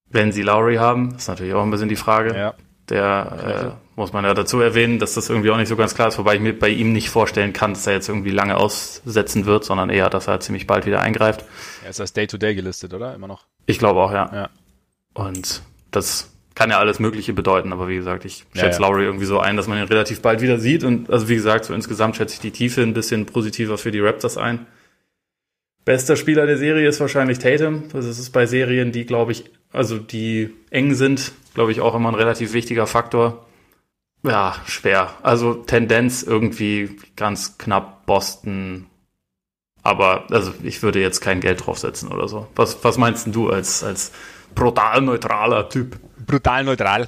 wenn sie Lowry haben, ist natürlich auch ein bisschen die Frage. Ja. Der äh, muss man ja dazu erwähnen, dass das irgendwie auch nicht so ganz klar ist, wobei ich mir bei ihm nicht vorstellen kann, dass er jetzt irgendwie lange aussetzen wird, sondern eher, dass er ziemlich bald wieder eingreift. Er ist als Day-to-Day -Day gelistet, oder? Immer noch? Ich glaube auch, ja. ja. Und das kann ja alles Mögliche bedeuten, aber wie gesagt, ich schätze ja, ja. Lowry irgendwie so ein, dass man ihn relativ bald wieder sieht und also wie gesagt, so insgesamt schätze ich die Tiefe ein bisschen positiver für die Raptors ein. Bester Spieler der Serie ist wahrscheinlich Tatum. Das ist bei Serien, die, glaube ich, also die eng sind, glaube ich, auch immer ein relativ wichtiger Faktor. Ja, schwer. Also Tendenz irgendwie ganz knapp Boston. Aber also ich würde jetzt kein Geld draufsetzen oder so. Was, was meinst du als, als brutal neutraler Typ? Brutal neutral.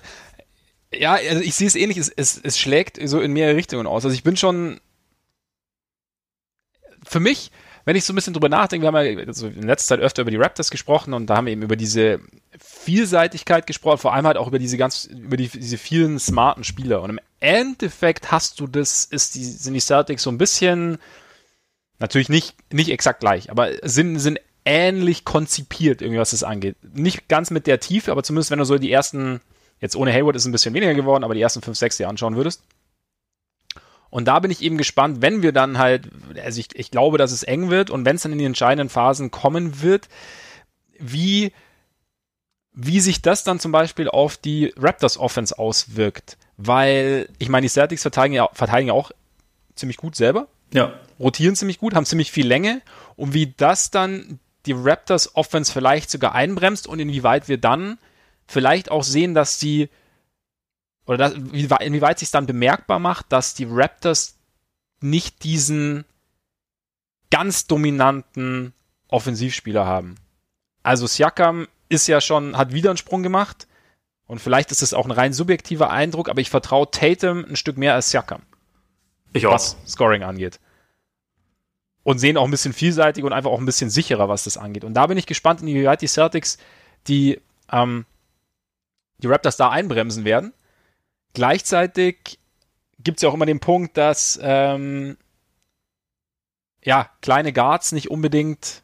Ja, also ich sehe es ähnlich. Es, es, es schlägt so in mehrere Richtungen aus. Also ich bin schon für mich wenn ich so ein bisschen drüber nachdenke, wir haben ja also in letzter Zeit öfter über die Raptors gesprochen und da haben wir eben über diese Vielseitigkeit gesprochen, vor allem halt auch über diese ganz, über die, diese vielen smarten Spieler. Und im Endeffekt hast du das, ist die, sind die Celtics so ein bisschen, natürlich nicht, nicht exakt gleich, aber sind, sind ähnlich konzipiert, irgendwie was das angeht. Nicht ganz mit der Tiefe, aber zumindest wenn du so die ersten, jetzt ohne Hayward ist es ein bisschen weniger geworden, aber die ersten fünf, sechs dir anschauen würdest und da bin ich eben gespannt, wenn wir dann halt, also ich, ich glaube, dass es eng wird und wenn es dann in die entscheidenden Phasen kommen wird, wie, wie sich das dann zum Beispiel auf die Raptors Offense auswirkt. Weil, ich meine, die Celtics verteidigen ja, verteidigen ja auch ziemlich gut selber. Ja. Rotieren ziemlich gut, haben ziemlich viel Länge. Und wie das dann die Raptors Offense vielleicht sogar einbremst und inwieweit wir dann vielleicht auch sehen, dass die oder das, inwieweit sich dann bemerkbar macht, dass die Raptors nicht diesen ganz dominanten Offensivspieler haben. Also Siakam ist ja schon, hat wieder einen Sprung gemacht und vielleicht ist es auch ein rein subjektiver Eindruck, aber ich vertraue Tatum ein Stück mehr als Siakam. Ich auch. Was Scoring angeht. Und sehen auch ein bisschen vielseitig und einfach auch ein bisschen sicherer, was das angeht. Und da bin ich gespannt, inwieweit die Celtics die, ähm, die Raptors da einbremsen werden. Gleichzeitig gibt es ja auch immer den Punkt, dass ähm, ja, kleine Guards nicht unbedingt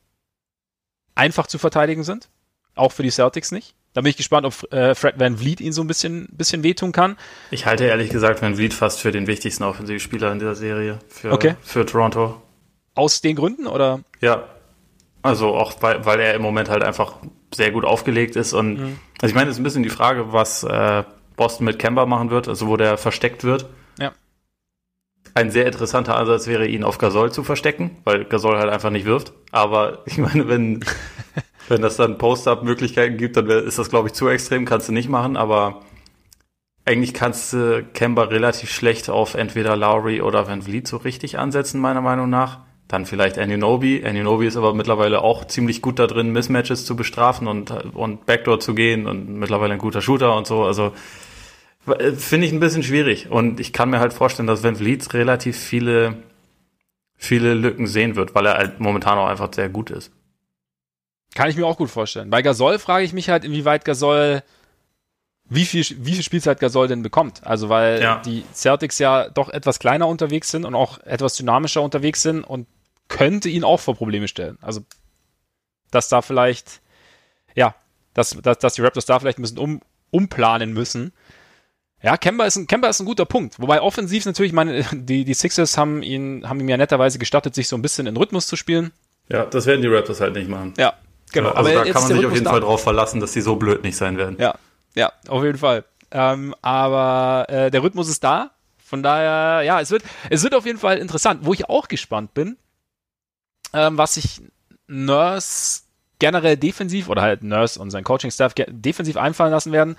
einfach zu verteidigen sind. Auch für die Celtics nicht. Da bin ich gespannt, ob äh, Fred Van Vliet ihn so ein bisschen, bisschen wehtun kann. Ich halte ehrlich gesagt Van Vliet fast für den wichtigsten Offensivspieler in dieser Serie für, okay. für Toronto. Aus den Gründen oder? Ja. Also auch weil, weil er im Moment halt einfach sehr gut aufgelegt ist und mhm. also ich meine, es ist ein bisschen die Frage, was äh, Boston mit Kemba machen wird, also wo der versteckt wird. Ja. Ein sehr interessanter Ansatz wäre, ihn auf Gasol zu verstecken, weil Gasol halt einfach nicht wirft. Aber ich meine, wenn, wenn das dann Post-Up-Möglichkeiten gibt, dann ist das, glaube ich, zu extrem, kannst du nicht machen. Aber eigentlich kannst du Kemba relativ schlecht auf entweder Lowry oder Van Vliet so richtig ansetzen, meiner Meinung nach. Dann vielleicht Anunobi. Anunobi ist aber mittlerweile auch ziemlich gut da drin, Mismatches zu bestrafen und, und Backdoor zu gehen und mittlerweile ein guter Shooter und so. Also Finde ich ein bisschen schwierig. Und ich kann mir halt vorstellen, dass Van Vliet relativ viele viele Lücken sehen wird, weil er halt momentan auch einfach sehr gut ist. Kann ich mir auch gut vorstellen. Bei Gasol frage ich mich halt, inwieweit Gasol, wie viel, wie viel Spielzeit Gasol denn bekommt. Also, weil ja. die Celtics ja doch etwas kleiner unterwegs sind und auch etwas dynamischer unterwegs sind und könnte ihn auch vor Probleme stellen. Also, dass da vielleicht, ja, dass, dass, dass die Raptors da vielleicht ein bisschen um, umplanen müssen. Ja, Kemba ist, ein, Kemba ist ein guter Punkt. Wobei offensiv natürlich, meine, die, die Sixers haben ihn, haben ihm ja netterweise gestattet, sich so ein bisschen in Rhythmus zu spielen. Ja, das werden die Raptors halt nicht machen. Ja, genau. Also aber da kann man sich auf jeden da. Fall drauf verlassen, dass die so blöd nicht sein werden. Ja, ja, auf jeden Fall. Ähm, aber äh, der Rhythmus ist da. Von daher, ja, es wird, es wird auf jeden Fall interessant. Wo ich auch gespannt bin, ähm, was sich Nurse generell defensiv oder halt Nurse und sein Coaching-Staff defensiv einfallen lassen werden,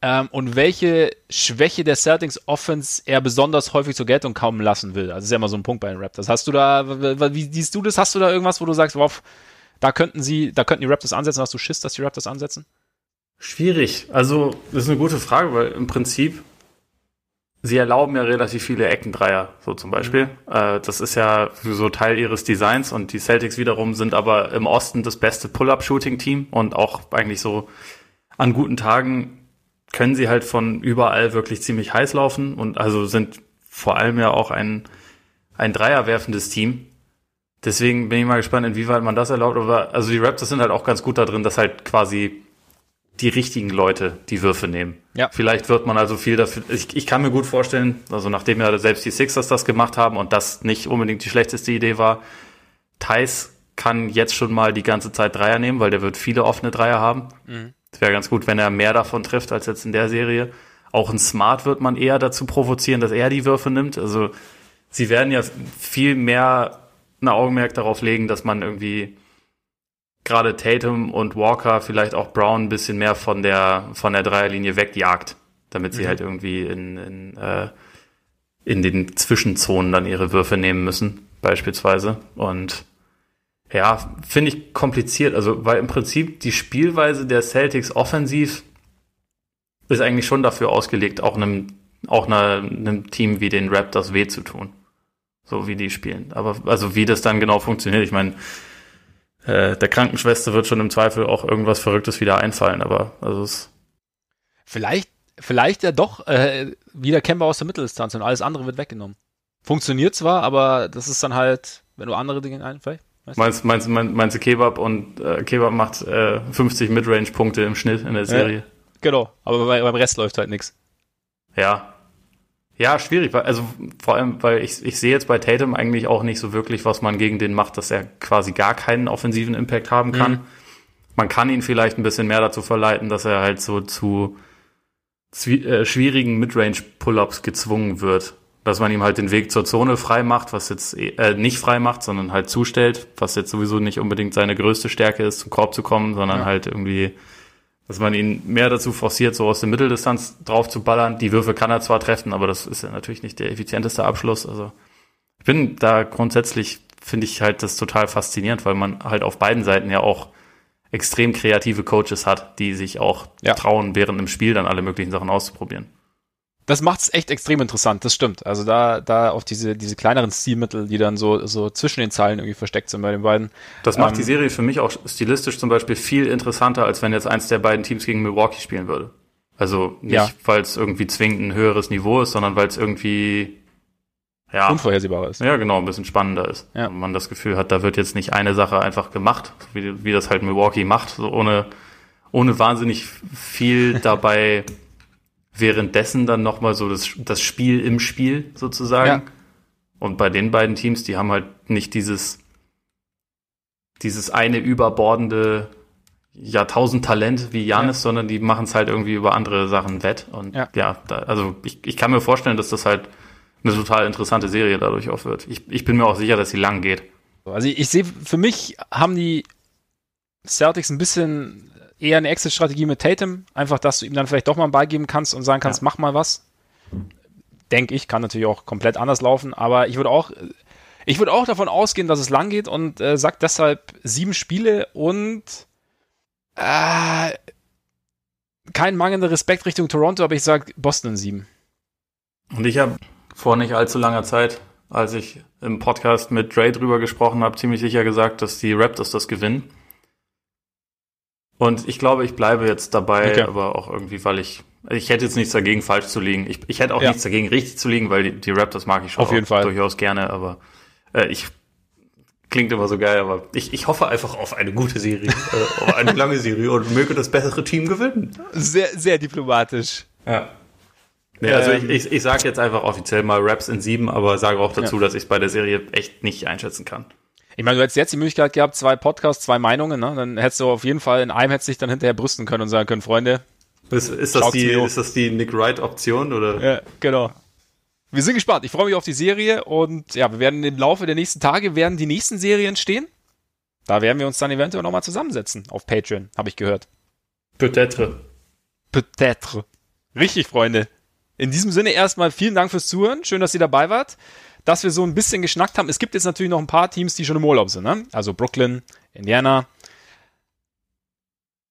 ähm, und welche Schwäche der Celtics Offense er besonders häufig zur Geltung kommen lassen will. Also das ist ja immer so ein Punkt bei den Raptors. Hast du da, wie siehst du das? Hast du da irgendwas, wo du sagst, wow, da könnten sie, da könnten die Raptors ansetzen? Hast du Schiss, dass die Raptors ansetzen? Schwierig. Also, das ist eine gute Frage, weil im Prinzip sie erlauben ja relativ viele Eckendreier, so zum Beispiel. Mhm. Äh, das ist ja so Teil ihres Designs und die Celtics wiederum sind aber im Osten das beste Pull-Up-Shooting-Team und auch eigentlich so an guten Tagen können sie halt von überall wirklich ziemlich heiß laufen und also sind vor allem ja auch ein, ein Dreier werfendes Team. Deswegen bin ich mal gespannt, inwieweit man das erlaubt. Aber also die Raptors sind halt auch ganz gut da drin, dass halt quasi die richtigen Leute die Würfe nehmen. Ja. Vielleicht wird man also viel dafür. Ich, ich kann mir gut vorstellen, also nachdem ja selbst die Sixers das gemacht haben und das nicht unbedingt die schlechteste Idee war, Thais kann jetzt schon mal die ganze Zeit Dreier nehmen, weil der wird viele offene Dreier haben. Mhm. Es wäre ganz gut, wenn er mehr davon trifft als jetzt in der Serie. Auch ein Smart wird man eher dazu provozieren, dass er die Würfe nimmt. Also sie werden ja viel mehr ein Augenmerk darauf legen, dass man irgendwie gerade Tatum und Walker, vielleicht auch Brown ein bisschen mehr von der von der Dreierlinie wegjagt, damit sie mhm. halt irgendwie in, in, äh, in den Zwischenzonen dann ihre Würfe nehmen müssen, beispielsweise. Und ja, finde ich kompliziert. Also, weil im Prinzip die Spielweise der Celtics offensiv ist eigentlich schon dafür ausgelegt, auch einem, auch einem Team wie den Raptors weh zu tun. So wie die spielen. Aber also wie das dann genau funktioniert, ich meine, äh, der Krankenschwester wird schon im Zweifel auch irgendwas Verrücktes wieder einfallen, aber also es. Vielleicht, vielleicht ja doch äh, wieder Camper aus der Mitteldistanz und alles andere wird weggenommen. Funktioniert zwar, aber das ist dann halt, wenn du andere Dinge einfallen. Meinst, meinst, meinst, meinst du Kebab und äh, Kebab macht äh, 50 Midrange-Punkte im Schnitt in der Serie? Ja, genau, aber bei, beim Rest läuft halt nichts. Ja. Ja, schwierig, weil, also vor allem, weil ich, ich sehe jetzt bei Tatum eigentlich auch nicht so wirklich, was man gegen den macht, dass er quasi gar keinen offensiven Impact haben kann. Mhm. Man kann ihn vielleicht ein bisschen mehr dazu verleiten, dass er halt so zu, zu äh, schwierigen Midrange-Pull-Ups gezwungen wird dass man ihm halt den Weg zur Zone frei macht, was jetzt äh, nicht frei macht, sondern halt zustellt, was jetzt sowieso nicht unbedingt seine größte Stärke ist, zum Korb zu kommen, sondern ja. halt irgendwie, dass man ihn mehr dazu forciert, so aus der Mitteldistanz drauf zu ballern. Die Würfe kann er zwar treffen, aber das ist ja natürlich nicht der effizienteste Abschluss. Also ich bin da grundsätzlich, finde ich halt das total faszinierend, weil man halt auf beiden Seiten ja auch extrem kreative Coaches hat, die sich auch ja. trauen, während im Spiel dann alle möglichen Sachen auszuprobieren das macht es echt extrem interessant, das stimmt. Also da, da auf diese, diese kleineren Stilmittel, die dann so, so zwischen den Zeilen irgendwie versteckt sind bei den beiden. Das macht ähm, die Serie für mich auch stilistisch zum Beispiel viel interessanter, als wenn jetzt eins der beiden Teams gegen Milwaukee spielen würde. Also nicht, ja. weil es irgendwie zwingend ein höheres Niveau ist, sondern weil es irgendwie ja, unvorhersehbarer ist. Ja, genau, ein bisschen spannender ist. Ja. Und man das Gefühl hat, da wird jetzt nicht eine Sache einfach gemacht, wie, wie das halt Milwaukee macht, so ohne, ohne wahnsinnig viel dabei währenddessen dann nochmal so das, das Spiel im Spiel sozusagen. Ja. Und bei den beiden Teams, die haben halt nicht dieses, dieses eine überbordende Jahrtausend-Talent wie Janis, ja. sondern die machen es halt irgendwie über andere Sachen wett. Und ja, ja da, also ich, ich kann mir vorstellen, dass das halt eine total interessante Serie dadurch auch wird. Ich, ich bin mir auch sicher, dass sie lang geht. Also ich, ich sehe, für mich haben die Celtics ein bisschen eher eine Exit-Strategie mit Tatum. Einfach, dass du ihm dann vielleicht doch mal einen Ball geben kannst und sagen kannst, ja. mach mal was. Denke ich, kann natürlich auch komplett anders laufen, aber ich würde auch, ich würde auch davon ausgehen, dass es lang geht und äh, sagt deshalb sieben Spiele und äh, kein mangelnder Respekt Richtung Toronto, aber ich sage Boston in sieben. Und ich habe vor nicht allzu langer Zeit als ich im Podcast mit Dre drüber gesprochen habe, ziemlich sicher gesagt, dass die Raptors das gewinnen. Und ich glaube, ich bleibe jetzt dabei, okay. aber auch irgendwie, weil ich, ich hätte jetzt nichts dagegen, falsch zu liegen. Ich, ich hätte auch ja. nichts dagegen, richtig zu liegen, weil die, die Raptors mag ich schon Auf jeden Fall. durchaus gerne, aber äh, ich klingt immer so geil, aber ich, ich hoffe einfach auf eine gute Serie, äh, auf eine lange Serie und möge das bessere Team gewinnen. Sehr, sehr diplomatisch. Ja. Nee, also ähm, ich, ich, ich sage jetzt einfach offiziell mal Raps in sieben, aber sage auch dazu, ja. dass ich es bei der Serie echt nicht einschätzen kann. Ich meine, du hättest jetzt die Möglichkeit gehabt, zwei Podcasts, zwei Meinungen, ne? Dann hättest du auf jeden Fall in einem hättest dich dann hinterher brüsten können und sagen können, Freunde. Ist, ist das, die, ist das die Nick Wright-Option oder? Ja, genau. Wir sind gespannt. Ich freue mich auf die Serie und ja, wir werden im Laufe der nächsten Tage werden die nächsten Serien stehen. Da werden wir uns dann eventuell nochmal zusammensetzen auf Patreon, habe ich gehört. Peut-être. Peut-être. Richtig, Freunde. In diesem Sinne erstmal vielen Dank fürs Zuhören. Schön, dass ihr dabei wart dass wir so ein bisschen geschnackt haben. Es gibt jetzt natürlich noch ein paar Teams, die schon im Urlaub sind. Ne? Also Brooklyn, Indiana.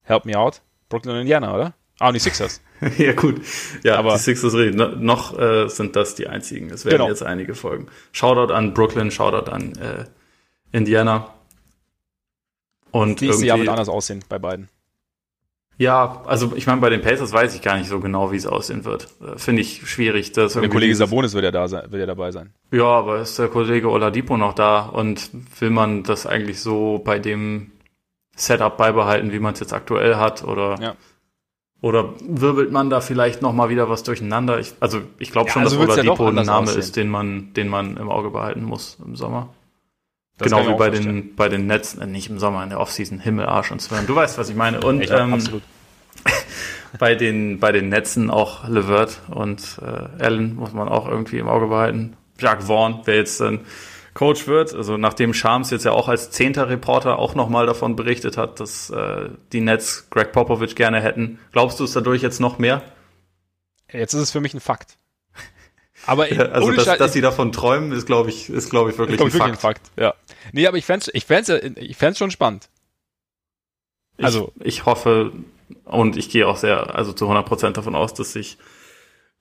Help me out. Brooklyn und Indiana, oder? Ah, und die Sixers. ja, gut. Ja, aber die Sixers reden. No, noch äh, sind das die einzigen. Es werden genau. jetzt einige folgen. Shoutout an Brooklyn, Shoutout an äh, Indiana. Und nächste Jahr wird anders aussehen bei beiden. Ja, also ich meine, bei den Pacers weiß ich gar nicht so genau, wie es aussehen wird. Äh, Finde ich schwierig. Dass der Kollege Sabonis wird ja da sein, wird ja dabei sein. Ja, aber ist der Kollege Oladipo noch da und will man das eigentlich so bei dem Setup beibehalten, wie man es jetzt aktuell hat oder ja. oder wirbelt man da vielleicht noch mal wieder was durcheinander? Ich, also ich glaube ja, schon, also dass Oladipo ja ein Name aussehen. ist, den man den man im Auge behalten muss im Sommer. Das genau wie bei den, bei den Netzen, äh, nicht im Sommer, in der Offseason, Himmel, Arsch und Zwirn. Du weißt, was ich meine. Und ich ähm, absolut. bei den, bei den Netzen auch Levert und äh, Allen muss man auch irgendwie im Auge behalten. Jacques Vaughn, der jetzt dann Coach wird, also nachdem Shams jetzt ja auch als zehnter Reporter auch nochmal davon berichtet hat, dass äh, die Nets Greg Popovich gerne hätten. Glaubst du es dadurch jetzt noch mehr? Jetzt ist es für mich ein Fakt. Aber ja, also, dass, dass sie davon träumen, ist, glaube ich, ist, glaube ich, wirklich, ich glaub, ein, wirklich Fakt. ein Fakt. Ja. Nee, aber ich fände ich fänd's, ich fänd's schon spannend. Also. Ich, hoffe und ich gehe auch sehr, also zu 100 Prozent davon aus, dass sich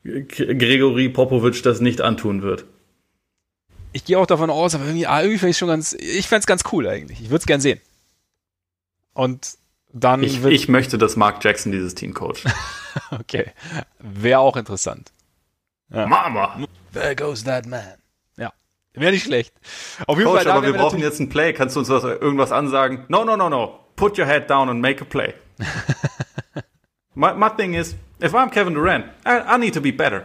Gregory Popovic das nicht antun wird. Ich gehe auch davon aus, aber irgendwie, ah, irgendwie fände ich schon ganz, ich fände es ganz cool eigentlich. Ich würde es gern sehen. Und dann. Ich, ich möchte, dass Mark Jackson dieses Team coacht. okay. Wäre auch interessant. Ja. Mama! There goes that man. Ja. Wäre nicht schlecht. Auf jeden Coach, Fall. Aber wir brauchen jetzt ein Play. Kannst du uns was, irgendwas ansagen? No, no, no, no. Put your head down and make a play. my, my thing is, if I'm Kevin Durant, I, I need to be better.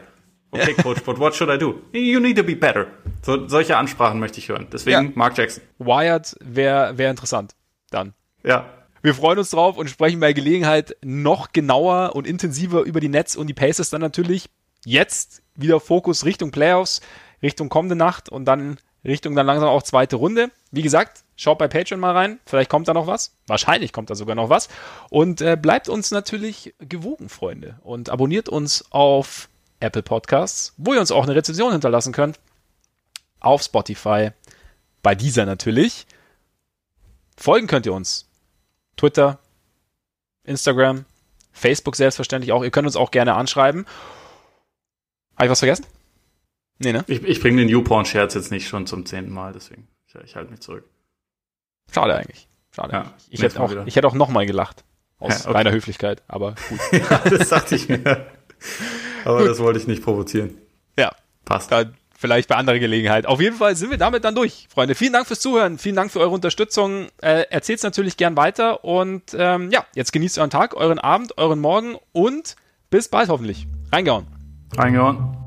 Okay, Coach, but what should I do? You need to be better. So, solche Ansprachen möchte ich hören. Deswegen ja. Mark Jackson. Wired wäre wär interessant. Dann. Ja. Wir freuen uns drauf und sprechen bei Gelegenheit noch genauer und intensiver über die Nets und die Pacers dann natürlich. Jetzt wieder Fokus Richtung Playoffs, Richtung kommende Nacht und dann Richtung dann langsam auch zweite Runde. Wie gesagt, schaut bei Patreon mal rein. Vielleicht kommt da noch was. Wahrscheinlich kommt da sogar noch was. Und äh, bleibt uns natürlich gewogen, Freunde. Und abonniert uns auf Apple Podcasts, wo ihr uns auch eine Rezension hinterlassen könnt. Auf Spotify. Bei dieser natürlich. Folgen könnt ihr uns. Twitter, Instagram, Facebook selbstverständlich auch. Ihr könnt uns auch gerne anschreiben. Habe ich was vergessen? Nee, ne? Ich, ich bringe den YouPorn-Scherz jetzt nicht schon zum zehnten Mal, deswegen. Ich, ich halte mich zurück. Schade eigentlich. Schade. Ja, ich, hätte auch, ich hätte auch nochmal gelacht. Aus ja, okay. reiner Höflichkeit, aber gut. ja, das dachte ich mir. Aber gut. das wollte ich nicht provozieren. Ja. Passt. Da vielleicht bei anderer Gelegenheit. Auf jeden Fall sind wir damit dann durch, Freunde. Vielen Dank fürs Zuhören, vielen Dank für eure Unterstützung. Äh, Erzählt es natürlich gern weiter und ähm, ja, jetzt genießt euren Tag, euren Abend, euren Morgen und bis bald hoffentlich. Reingehauen. Reingehauen.